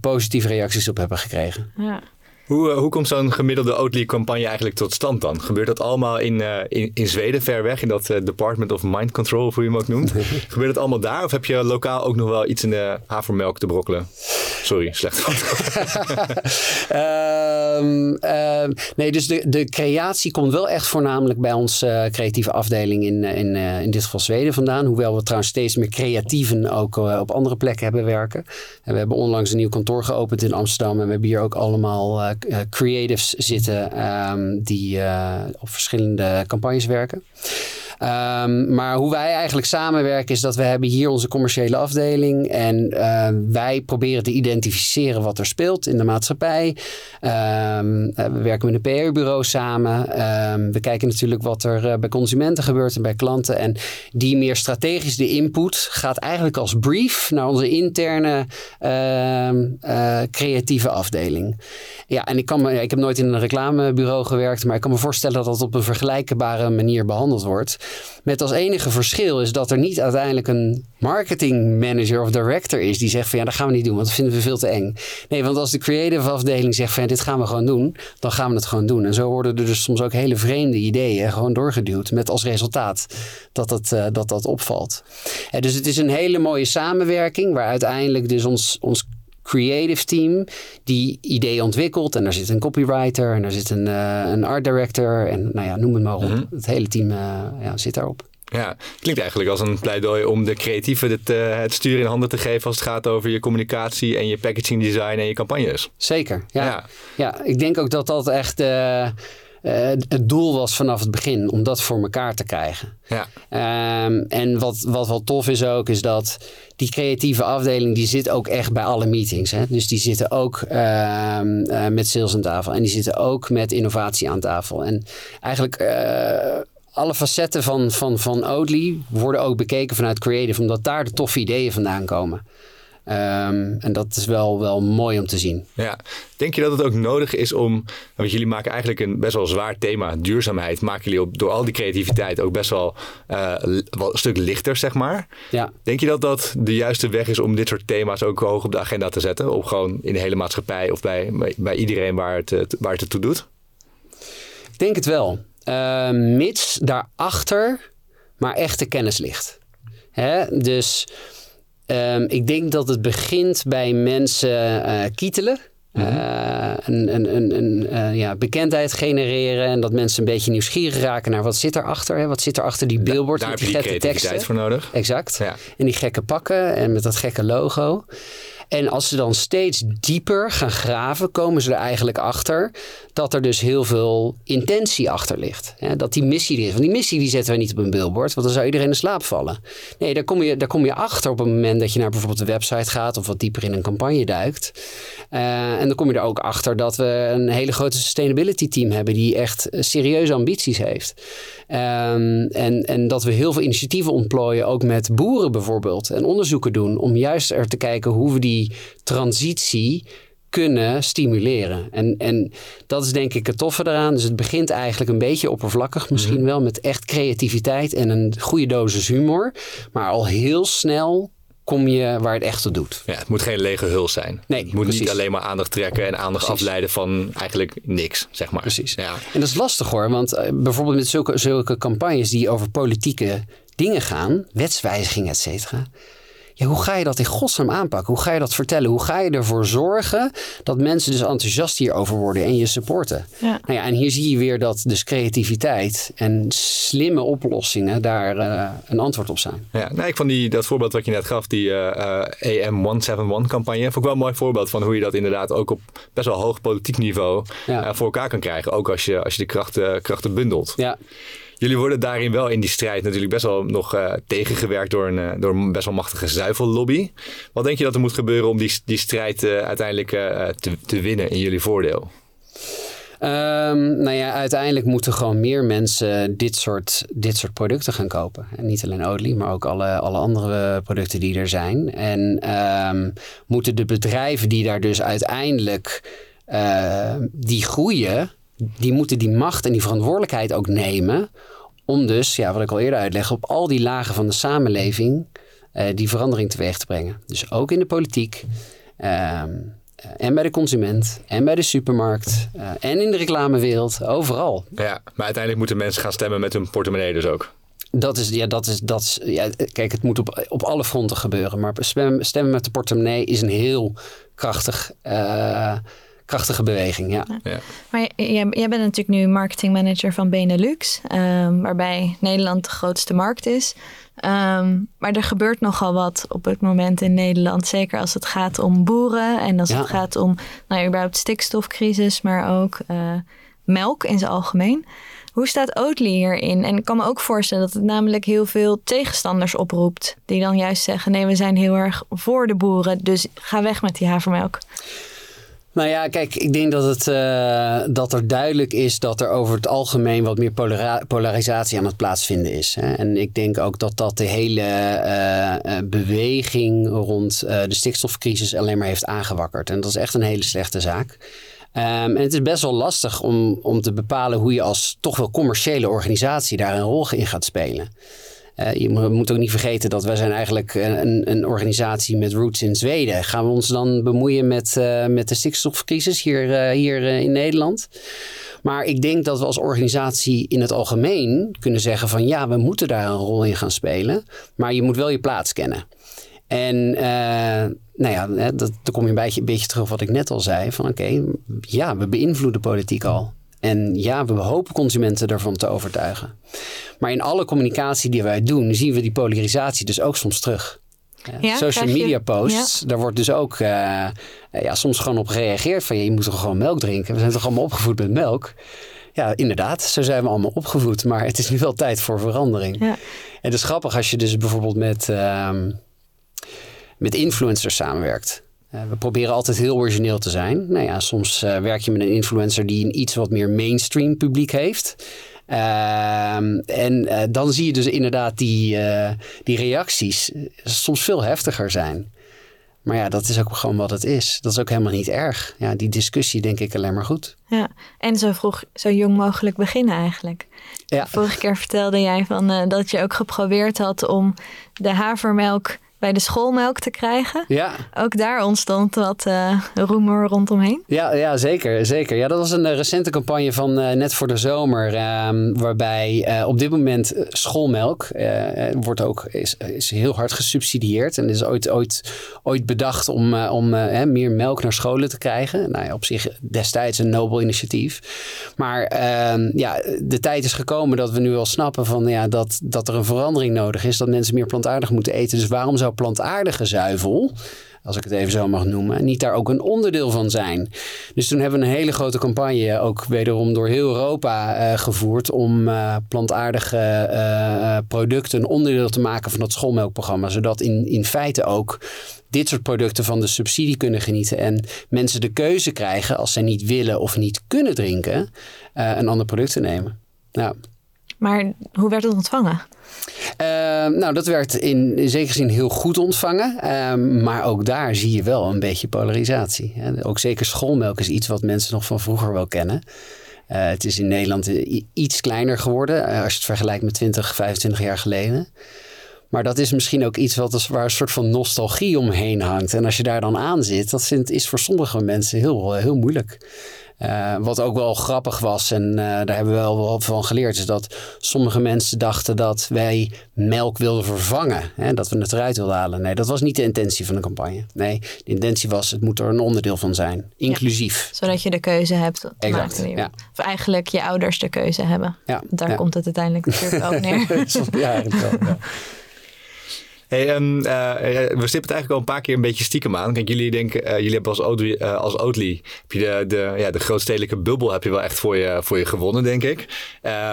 positieve reacties op hebben gekregen. Ja. Hoe, uh, hoe komt zo'n gemiddelde Oatly-campagne eigenlijk tot stand dan? Gebeurt dat allemaal in, uh, in, in Zweden, ver weg, in dat uh, Department of Mind Control, of hoe je hem ook noemt? Gebeurt het allemaal daar? Of heb je lokaal ook nog wel iets in de havermelk te brokkelen? Sorry, slecht um, um, nee, dus de, de creatie komt wel echt voornamelijk bij onze creatieve afdeling in, in, in dit geval Zweden vandaan. Hoewel we trouwens steeds meer creatieven ook op andere plekken hebben werken. En we hebben onlangs een nieuw kantoor geopend in Amsterdam en we hebben hier ook allemaal creatives zitten um, die uh, op verschillende campagnes werken. Um, maar hoe wij eigenlijk samenwerken is dat we hebben hier onze commerciële afdeling en uh, wij proberen te identificeren wat er speelt in de maatschappij. Um, we werken met een PR-bureau samen. Um, we kijken natuurlijk wat er uh, bij consumenten gebeurt en bij klanten. En die meer strategische input gaat eigenlijk als brief naar onze interne creatieve afdeling. Ja, en ik, kan me, ik heb nooit in een reclamebureau gewerkt, maar ik kan me voorstellen dat dat op een vergelijkbare manier behandeld wordt. Met als enige verschil is dat er niet uiteindelijk een marketing manager of director is die zegt van ja, dat gaan we niet doen, want dat vinden we veel te eng. Nee, want als de creative afdeling zegt van dit gaan we gewoon doen, dan gaan we het gewoon doen. En zo worden er dus soms ook hele vreemde ideeën gewoon doorgeduwd met als resultaat dat dat, uh, dat, dat opvalt. En dus het is een hele mooie samenwerking waar uiteindelijk dus ons, ons creative team die ideeën ontwikkelt. En daar zit een copywriter en daar zit een, uh, een art director en nou ja, noem het maar op. Mm -hmm. Het hele team uh, ja, zit daarop. Ja, klinkt eigenlijk als een pleidooi om de creatieven het, uh, het stuur in handen te geven als het gaat over je communicatie en je packaging design en je campagnes. Zeker, ja. Ja, ja ik denk ook dat dat echt het doel was vanaf het begin om dat voor elkaar te krijgen. Ja. Um, en wat, wat wel tof is ook, is dat die creatieve afdeling die zit ook echt bij alle meetings. Hè? Dus die zitten ook uh, uh, met sales aan tafel en die zitten ook met innovatie aan tafel. En eigenlijk uh, alle facetten van, van, van Oatly worden ook bekeken vanuit creative, omdat daar de toffe ideeën vandaan komen. Um, en dat is wel, wel mooi om te zien. Ja. Denk je dat het ook nodig is om, want jullie maken eigenlijk een best wel zwaar thema, duurzaamheid, maken jullie op, door al die creativiteit ook best wel, uh, wel een stuk lichter, zeg maar. Ja. Denk je dat dat de juiste weg is om dit soort thema's ook hoog op de agenda te zetten? Op gewoon in de hele maatschappij of bij, bij, iedereen waar het, waar het ertoe doet? Ik denk het wel. Uh, mits daarachter maar echte kennis ligt. Hè? Dus um, ik denk dat het begint bij mensen uh, kietelen. Uh, een, een, een, een uh, ja, bekendheid genereren en dat mensen een beetje nieuwsgierig raken naar wat zit erachter. Hè? Wat zit er achter die billboard Daar met die die gekke teksten. voor nodig. Exact. Ja. En die gekke pakken en met dat gekke logo. En als ze dan steeds dieper gaan graven, komen ze er eigenlijk achter dat er dus heel veel intentie achter ligt. Dat die missie er is. Want die missie die zetten we niet op een billboard, want dan zou iedereen in slaap vallen. Nee, daar kom, je, daar kom je achter op het moment dat je naar bijvoorbeeld de website gaat of wat dieper in een campagne duikt. Uh, en dan kom je er ook achter dat we een hele grote sustainability team hebben die echt serieuze ambities heeft. Um, en, en dat we heel veel initiatieven ontplooien, ook met boeren bijvoorbeeld, en onderzoeken doen om juist er te kijken hoe we die transitie kunnen stimuleren. En, en dat is denk ik het toffe eraan. Dus het begint eigenlijk een beetje oppervlakkig misschien mm-hmm. wel... met echt creativiteit en een goede dosis humor. Maar al heel snel kom je waar het echt toe doet. Ja, het moet geen lege huls zijn. Nee, het moet precies. niet alleen maar aandacht trekken... en aandacht Precies. afleiden van eigenlijk niks, zeg maar. Precies. Ja. En dat is lastig hoor, want uh, bijvoorbeeld met zulke, zulke campagnes... die over politieke dingen gaan, wetswijzigingen, et cetera... Ja, hoe ga je dat in godsnaam aanpakken? Hoe ga je dat vertellen? Hoe ga je ervoor zorgen dat mensen dus enthousiast hierover worden en je supporten? Ja. Nou ja, en hier zie je weer dat dus creativiteit en slimme oplossingen daar uh, een antwoord op zijn. Ja, nee, ik vond die, dat voorbeeld wat je net gaf, die uh, uh, AM171-campagne, vond ik wel een mooi voorbeeld van hoe je dat inderdaad ook op best wel hoog politiek niveau Ja. voor elkaar kan krijgen. Ook als je, als je de krachten, krachten bundelt. Ja. Jullie worden daarin wel in die strijd natuurlijk best wel nog uh, tegengewerkt door een, uh, door best wel machtige zuivellobby. Wat denk je dat er moet gebeuren om die, die strijd uh, uiteindelijk te, te winnen in jullie voordeel? Um, nou ja, uiteindelijk moeten gewoon meer mensen dit soort, dit soort producten gaan kopen. En niet alleen olie, maar ook alle, alle andere producten die er zijn. En um, moeten de bedrijven die daar dus uiteindelijk die groeien, die moeten die macht en die verantwoordelijkheid ook nemen. Om dus, ja, wat ik al eerder uitleg, op al die lagen van de samenleving uh, die verandering teweeg te brengen. Dus ook in de politiek. Um, en bij de consument, en bij de supermarkt, uh, en in de reclamewereld, overal. Ja, maar uiteindelijk moeten mensen gaan stemmen met hun portemonnee dus ook. Dat is, ja, dat is, dat is, ja, kijk, het moet op, op alle fronten gebeuren. Maar stemmen, stemmen met de portemonnee is een heel krachtig, uh, krachtige beweging, ja. ja. Maar jij, jij bent natuurlijk nu marketingmanager van Benelux, um, waarbij Nederland de grootste markt is. Um, maar er gebeurt nogal wat op het moment in Nederland. Zeker als het gaat om boeren en als ja. het gaat om nou, überhaupt stikstofcrisis, maar ook uh, melk in zijn algemeen. Hoe staat Oatly hierin? En ik kan me ook voorstellen dat het namelijk heel veel tegenstanders oproept. Die dan juist zeggen: nee, we zijn heel erg voor de boeren, dus ga weg met die havermelk. Nou ja, kijk, ik denk dat, het, uh, dat er duidelijk is dat er over het algemeen wat meer polari polarisatie aan het plaatsvinden is. Hè. En ik denk ook dat dat de hele uh, beweging rond de stikstofcrisis alleen maar heeft aangewakkerd. En dat is echt een hele slechte zaak. Um, en het is best wel lastig om, om te bepalen hoe je als toch wel commerciële organisatie daar een rol in gaat spelen. Uh, je moet ook niet vergeten dat wij zijn eigenlijk een, een, organisatie met roots in Zweden. Gaan we ons dan bemoeien met, uh, met de stikstofcrisis hier, hier in Nederland? Maar ik denk dat we als organisatie in het algemeen kunnen zeggen van ja, we moeten daar een rol in gaan spelen. Maar je moet wel je plaats kennen. En nou ja, dat, dan kom je een beetje, terug op wat ik net al zei. Van oké, ja, we beïnvloeden politiek al. En ja, we hopen consumenten ervan te overtuigen. Maar in alle communicatie die wij doen, zien we die polarisatie dus ook soms terug. Ja, Social media posts, ja. daar wordt dus ook uh, ja, soms gewoon op gereageerd van je moet toch gewoon melk drinken. We zijn toch allemaal opgevoed met melk. Ja, inderdaad, zo zijn we allemaal opgevoed. Maar het is nu wel tijd voor verandering. Ja. En het is grappig als je dus bijvoorbeeld met, uh, met influencers samenwerkt. Uh, we proberen altijd heel origineel te zijn. Nou ja, soms uh, werk je met een influencer die een iets wat meer mainstream publiek heeft. Uh, en uh, dan zie je dus inderdaad die, die reacties soms veel heftiger zijn. Maar ja, dat is ook gewoon wat het is. Dat is ook helemaal niet erg. Ja, die discussie denk ik alleen maar goed. Ja, en zo vroeg, zo jong mogelijk beginnen eigenlijk. Ja. Vorige keer vertelde jij van, dat je ook geprobeerd had om de havermelk bij de schoolmelk te krijgen. Ja. Ook daar ontstond wat uh, roemer rondomheen. Ja, ja zeker, zeker. Ja, dat was een uh, recente campagne van uh, net voor de zomer. Ehm, waarbij op dit moment schoolmelk wordt ook, is, is heel hard gesubsidieerd. En is ooit, ooit, ooit bedacht om, om meer melk naar scholen te krijgen. Nou ja, op zich destijds een nobel initiatief. Maar ehm, ja, de tijd is gekomen dat we nu al snappen van, ja, dat, dat er een verandering nodig is. Dat mensen meer plantaardig moeten eten. Dus waarom zou plantaardige zuivel, als ik het even zo mag noemen, niet daar ook een onderdeel van zijn. Dus toen hebben we een hele grote campagne, ook wederom door heel Europa uh, gevoerd, om uh, plantaardige uh, producten een onderdeel te maken van dat schoolmelkprogramma. Zodat in, in feite ook dit soort producten van de subsidie kunnen genieten en mensen de keuze krijgen als zij niet willen of niet kunnen drinken, een ander product te nemen. Nou. Maar hoe werd het ontvangen? Uh, nou, dat werd in, zekere zin heel goed ontvangen. Uh, maar ook daar zie je wel een beetje polarisatie. Ook zeker schoolmelk is iets wat mensen nog van vroeger wel kennen. Uh, het is in Nederland iets kleiner geworden eh, als je het vergelijkt met 20, 25 jaar geleden. Maar dat is misschien ook iets wat, waar een soort van nostalgie omheen hangt. En als je daar dan aan zit, dat is voor sommige mensen heel, heel moeilijk. Uh, wat ook wel grappig was, en uh, daar hebben we wel wat van geleerd, is dat sommige mensen dachten dat wij melk wilden vervangen. Hè, dat we het eruit wilden halen. Nee, dat was niet de intentie van de campagne. Nee, de intentie was, het moet er een onderdeel van zijn. Inclusief. Ja, zodat je de keuze hebt. Exact, ja. Of eigenlijk je ouders de keuze hebben. Ja, daar komt het uiteindelijk natuurlijk ook neer. ja, eigenlijk wel. Hey, um, uh, we stippen het eigenlijk al een paar keer een beetje stiekem aan. Kijk, jullie denken, uh, jullie hebben uh, als Oatly heb je de, de, ja, de grootstedelijke bubbel heb je wel echt voor je, voor je gewonnen, denk ik.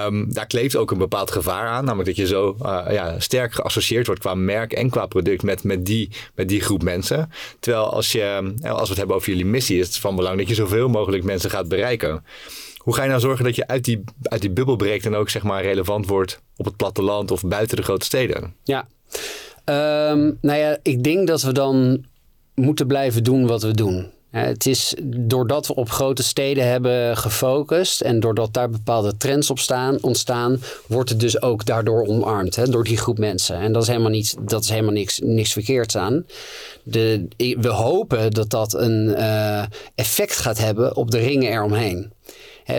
Um, daar kleeft ook een bepaald gevaar aan. Namelijk dat je zo ja, sterk geassocieerd wordt qua merk en qua product met, met, die, met die groep mensen. Terwijl als, je, als we het hebben over jullie missie, is het van belang dat je zoveel mogelijk mensen gaat bereiken. Hoe ga je nou zorgen dat je uit die, uit die bubbel breekt en ook zeg maar relevant wordt op het platteland of buiten de grote steden? Ja, um, nou ja, ik denk dat we dan moeten blijven doen wat we doen. Het is doordat we op grote steden hebben gefocust en doordat daar bepaalde trends op staan, ontstaan, wordt het dus ook daardoor omarmd hè, door die groep mensen. En dat is helemaal, niet, dat is helemaal niks, niks verkeerds aan. De, we hopen dat dat een uh, effect gaat hebben op de ringen eromheen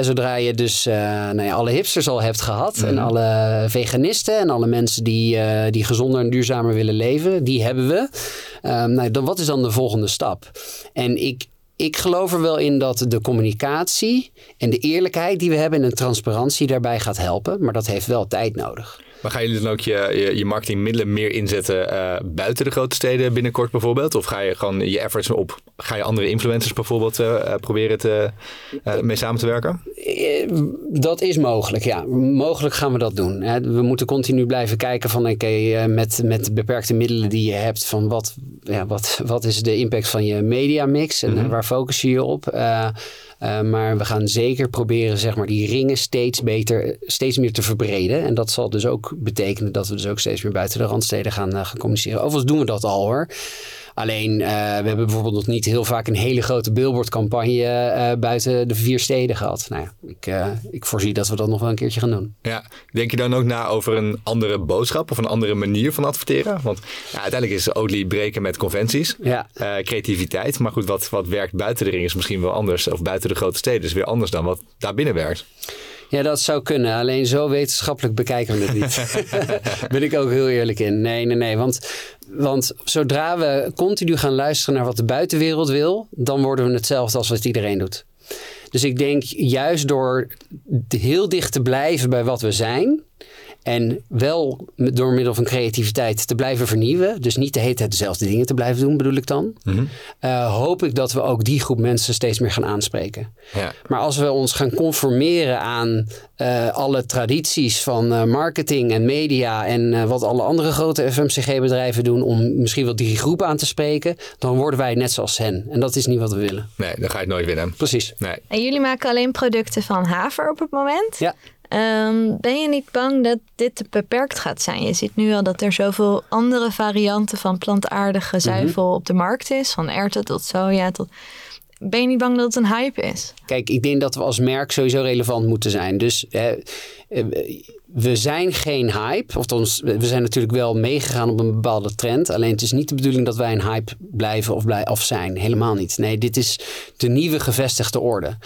zodra je dus uh, nou ja, alle hipsters al hebt gehad en mhm. alle veganisten en alle mensen die, uh, die gezonder en duurzamer willen leven, die hebben we. Um, nou, dan, wat is dan de volgende stap? En ik, ik geloof er wel in dat de communicatie en de eerlijkheid die we hebben en de transparantie daarbij gaat helpen. Maar dat heeft wel tijd nodig. Maar gaan jullie dan ook je, je, marketingmiddelen meer inzetten uh, buiten de grote steden binnenkort bijvoorbeeld? Of ga je gewoon je efforts op, ga je andere influencers bijvoorbeeld uh, proberen te, uh, mee samen te werken? Dat is mogelijk, ja. Mogelijk gaan we dat doen. We moeten continu blijven kijken van oké, okay, met, met de beperkte middelen die je hebt, van wat, ja, wat, wat is de impact van je mediamix en mm-hmm. waar focus je je op? Uh, maar we gaan zeker proberen zeg maar, die ringen steeds beter, steeds meer te verbreden. En dat zal dus ook betekenen dat we dus ook steeds meer buiten de randsteden gaan, uh, gaan communiceren. Overigens doen we dat al hoor. Alleen, uh, we hebben bijvoorbeeld nog niet heel vaak een hele grote billboardcampagne uh, buiten de vier steden gehad. Nou ja, ik, uh, ik voorzie dat we dat nog wel een keertje gaan doen. Ja, denk je dan ook na over een andere boodschap of een andere manier van adverteren? Want ja, uiteindelijk is Oatly breken met conventies, ja. creativiteit. Maar goed, wat, wat werkt buiten de ring is misschien wel anders, of buiten de grote steden is weer anders dan wat daar binnen werkt. Ja, dat zou kunnen. Alleen zo wetenschappelijk bekijken we het niet. ben ik ook heel eerlijk in. Nee, nee, nee. Want, want zodra we continu gaan luisteren naar wat de buitenwereld wil, dan worden we hetzelfde als wat iedereen doet. Dus ik denk juist door heel dicht te blijven bij wat we zijn, en wel door middel van creativiteit te blijven vernieuwen. Dus niet de hele tijd dezelfde dingen te blijven doen, bedoel ik dan. Eh, hoop ik dat we ook die groep mensen steeds meer gaan aanspreken. Ja. Maar als we ons gaan conformeren aan uh, alle tradities van uh, marketing en media en wat alle andere grote FMCG-bedrijven doen om misschien wel die groep aan te spreken, dan worden wij net zoals hen. En dat is niet wat we willen. Nee, dan ga je het nooit winnen. Precies. Nee. En jullie maken alleen producten van haver op het moment? Ja. Um, ben je niet bang dat dit te beperkt gaat zijn? Je ziet nu al dat er zoveel andere varianten van plantaardige mhm. zuivel op de markt is. Van erwten tot soja tot... Ben je niet bang dat het een hype is? Kijk, ik denk dat we als merk sowieso relevant moeten zijn. Dus eh, we zijn geen hype. Of we zijn natuurlijk wel meegegaan op een bepaalde trend. Alleen het is niet de bedoeling dat wij een hype blijven of, blij, of zijn. Helemaal niet. Nee, dit is de nieuwe gevestigde orde.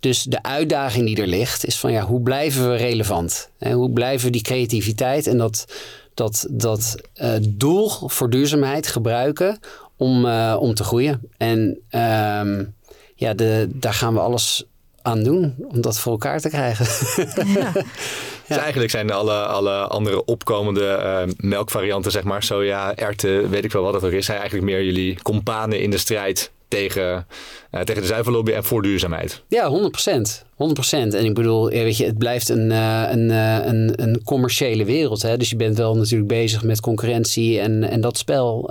Dus de uitdaging die er ligt is van ja, hoe blijven we relevant? En hoe blijven we die creativiteit en dat, dat, dat uh, doel voor duurzaamheid gebruiken om, uh, om te groeien? En um, ja, de, daar gaan we alles aan doen om dat voor elkaar te krijgen. Ja. Dus eigenlijk zijn alle, alle andere opkomende uh, melkvarianten, zeg maar, soja, erwten, weet ik wel wat het ook is, zijn eigenlijk meer jullie companen in de strijd tegen, uh, tegen de zuivellobby en voor duurzaamheid. Ja, 100%. 100%. En ik bedoel, weet je, het blijft een, uh, een, een, een commerciële wereld. Hè? Dus je bent wel natuurlijk bezig met concurrentie en, en dat spel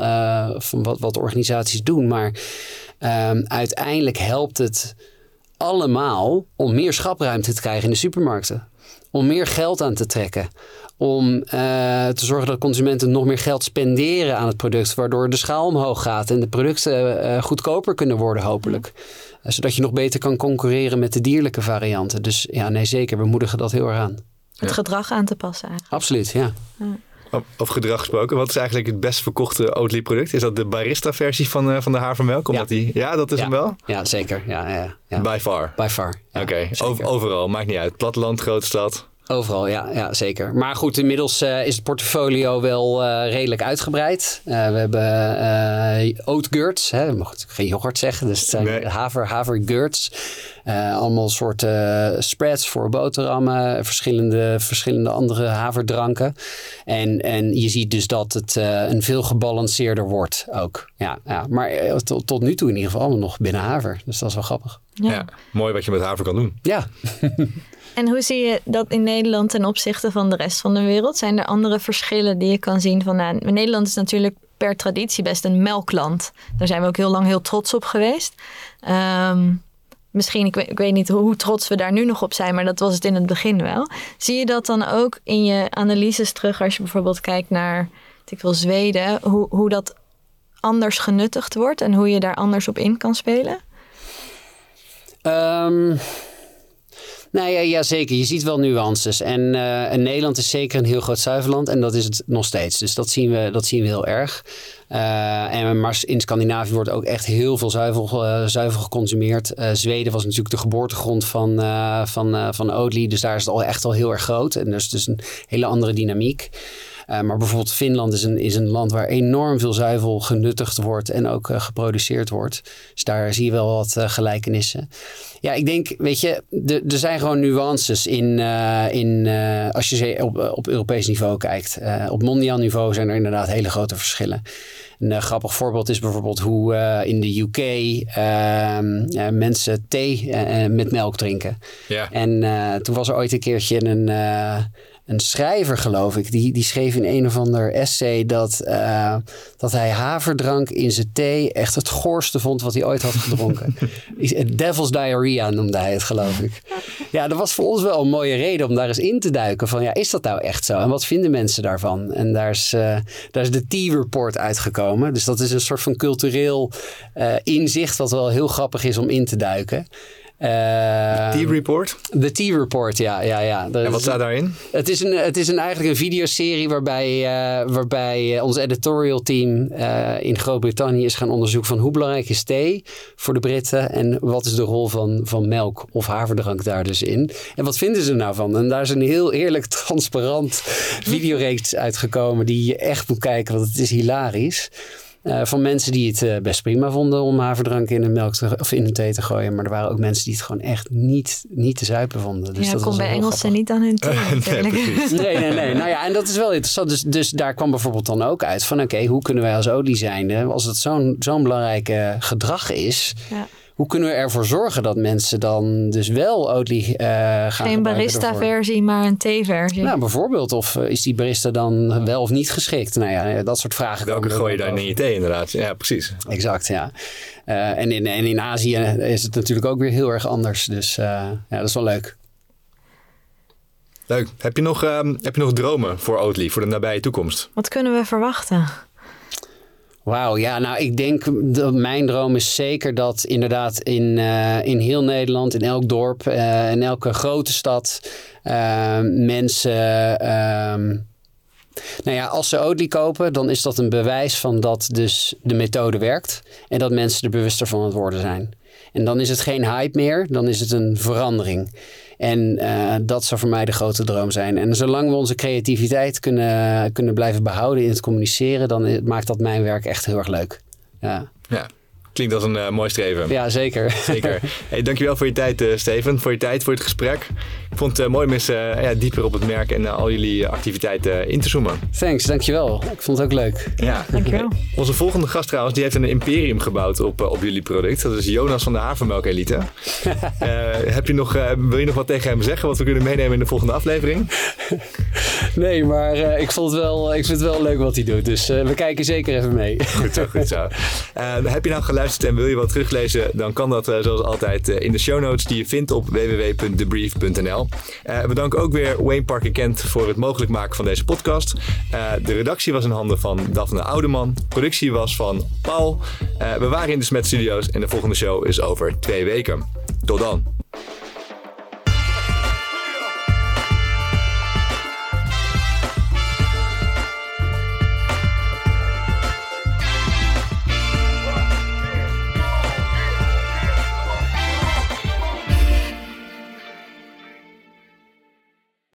van wat, wat organisaties doen. Maar ehm, uiteindelijk helpt het allemaal om meer schapruimte te krijgen in de supermarkten. Om meer geld aan te trekken. Om uh, te zorgen dat consumenten nog meer geld spenderen aan het product. Waardoor de schaal omhoog gaat en de producten uh, goedkoper kunnen worden, hopelijk. Uh, zodat je nog beter kan concurreren met de dierlijke varianten. Dus ja, nee, zeker. We moedigen dat heel erg aan. Het gedrag aan te passen eigenlijk. Absoluut, ja. ja. Over gedrag gesproken, wat is eigenlijk het best verkochte Oatly product? Is dat de barista versie van, uh, van de havermelk? Omdat ja. Die, ja, dat is hem wel? Ja, zeker. Ja, ja, ja. By far? By far. Oké, overal, maakt niet uit. Platteland, grote stad? Overal, ja, ja zeker. Maar goed, inmiddels uh, is het portfolio wel uh, redelijk uitgebreid. Uh, we hebben oatgurts, hè, we mogen geen yoghurt zeggen, dus het zijn nee. haver, havergurts. allemaal soorten spreads voor boterhammen, verschillende, verschillende andere haverdranken. En, en je ziet dus dat het een veel gebalanceerder wordt ook. Ja, ja. Maar tot, tot nu toe in ieder geval allemaal nog binnen haver. Dus dat is wel grappig. Ja. ja mooi wat je met haver kan doen. Ja. En hoe zie je dat in Nederland ten opzichte van de rest van de wereld? Zijn er andere verschillen die je kan zien van... Nou, Nederland is natuurlijk per traditie best een melkland. Daar zijn we ook heel lang heel trots op geweest. Um, misschien, ik weet, ik weet, niet hoe trots we daar nu nog op zijn, maar dat was het in het begin wel. Zie je dat dan ook in je analyses terug als je bijvoorbeeld kijkt naar ik wil Zweden, hoe, hoe dat anders genuttigd wordt en hoe je daar anders op in kan spelen? Um, nou ja, ja, zeker. Je ziet wel nuances. En, uh, Nederland is zeker een heel groot zuiverland. En dat is het nog steeds. Dus dat zien we, dat zien we heel erg. Uh, en, maar in Scandinavië wordt ook echt heel veel zuivel, uh, zuivel geconsumeerd. Zweden was natuurlijk de geboortegrond van, van, van Oatly. Dus daar is het al echt al heel erg groot. En dus, dus een hele andere dynamiek. Uh, maar bijvoorbeeld Finland is een, is een land waar enorm veel zuivel genuttigd wordt en ook uh, geproduceerd wordt. Dus daar zie je wel wat uh, gelijkenissen. Ja, ik denk, weet je, er zijn gewoon nuances in, in als je op, op Europees niveau kijkt. op mondiaal niveau zijn er inderdaad hele grote verschillen. Een grappig voorbeeld is bijvoorbeeld hoe in de UK ehm, mensen thee met melk drinken. Ja. En toen was er ooit een keertje een een schrijver, geloof ik, die, die schreef in een of ander essay dat, uh, dat hij haverdrank in zijn thee echt het goorste vond wat hij ooit had gedronken. Devil's diarrhea noemde hij het, geloof ik. Ja, dat was voor ons wel een mooie reden om daar eens in te duiken. Van ja, is dat nou echt zo? En wat vinden mensen daarvan? En daar is, uh, daar is de Tea-report uitgekomen. Dus dat is een soort van cultureel uh, inzicht wat wel heel grappig is om in te duiken. Uh, T-report? De T-report, ja. ja, ja. en wat staat daarin? Het is, een, het is een, eigenlijk een videoserie waarbij, uh, waarbij ons editorial team uh, in Groot-Brittannië is gaan onderzoeken van hoe belangrijk is thee voor de Britten en wat is de rol van, van melk of haverdrank daar dus in. En wat vinden ze nou van? En daar is een heel eerlijk, transparant videoreeks uitgekomen die je echt moet kijken, want het is hilarisch. Uh, van mensen die het uh, best prima vonden om haverdrank in een melk te, of in een thee te gooien. Maar er waren ook mensen die het gewoon echt niet, niet te zuipen vonden. Dus ja, dat komt bij Engelsen niet aan hun thee nee, nee, nee, nee. Nou ja, en dat is wel interessant. Dus, dus daar kwam bijvoorbeeld dan ook uit van oké, hoe kunnen wij als Olie zijn, als het zo'n zo'n belangrijk uh, gedrag is... Ja hoe kunnen we ervoor zorgen dat mensen dan dus wel Oatly uh, gaan Geen barista-versie, maar een thee-versie. Nou, bijvoorbeeld. Of uh, is die barista dan wel of niet geschikt? Nou ja, dat soort vragen. Welke gooi je daar in je thee inderdaad? Ja, precies. Exact, ja. Uh, en, in, en in Azië is het natuurlijk ook weer heel erg anders. Dus ja, dat is wel leuk. Leuk. Heb je nog, um, heb je nog dromen voor Oatly, voor de nabije toekomst? Wat kunnen we verwachten? Wauw, ja, nou ik denk dat mijn droom is zeker dat inderdaad in, uh, in heel Nederland, in elk dorp, uh, in elke grote stad, uh, mensen. Ehm, nou ja, als ze Oatly kopen, dan is dat een bewijs van dat dus de methode werkt en dat mensen er bewuster van het worden zijn. En dan is het geen hype meer, dan is het een verandering. En uh, dat zou voor mij de grote droom zijn. En zolang we onze creativiteit kunnen, kunnen blijven behouden in het communiceren, dan maakt dat mijn werk echt heel erg leuk. Ja. ja. Klinkt als een uh, mooi streven. Ja, zeker. Zeker. Hey, dankjewel voor je tijd, uh, Steven. Voor je tijd, voor het gesprek. Ik vond het uh, mooi om eens ja, dieper op het merk en al jullie activiteiten in te zoomen. Thanks, dankjewel. Ik vond het ook leuk. Ja, dankjewel. Onze volgende gast trouwens, die heeft een imperium gebouwd op, op jullie product. Dat is Jonas van de Havermelk Elite. heb je nog, wil je nog wat tegen hem zeggen, wat we kunnen meenemen in de volgende aflevering? nee, maar ik, vond het wel, ik vind het wel leuk wat hij doet. Dus we kijken zeker even mee. goed zo, goed zo. heb je nou geluisterd? En wil je wat teruglezen, dan kan dat uh, zoals altijd uh, in de show notes die je vindt op www.debrief.nl. We danken ook weer Wayne Parker Kent voor het mogelijk maken van deze podcast. de redactie was in handen van Daphne Oudeman. Productie was van Paul. we waren in de Smet Studios en de volgende show is over twee weken. Tot dan.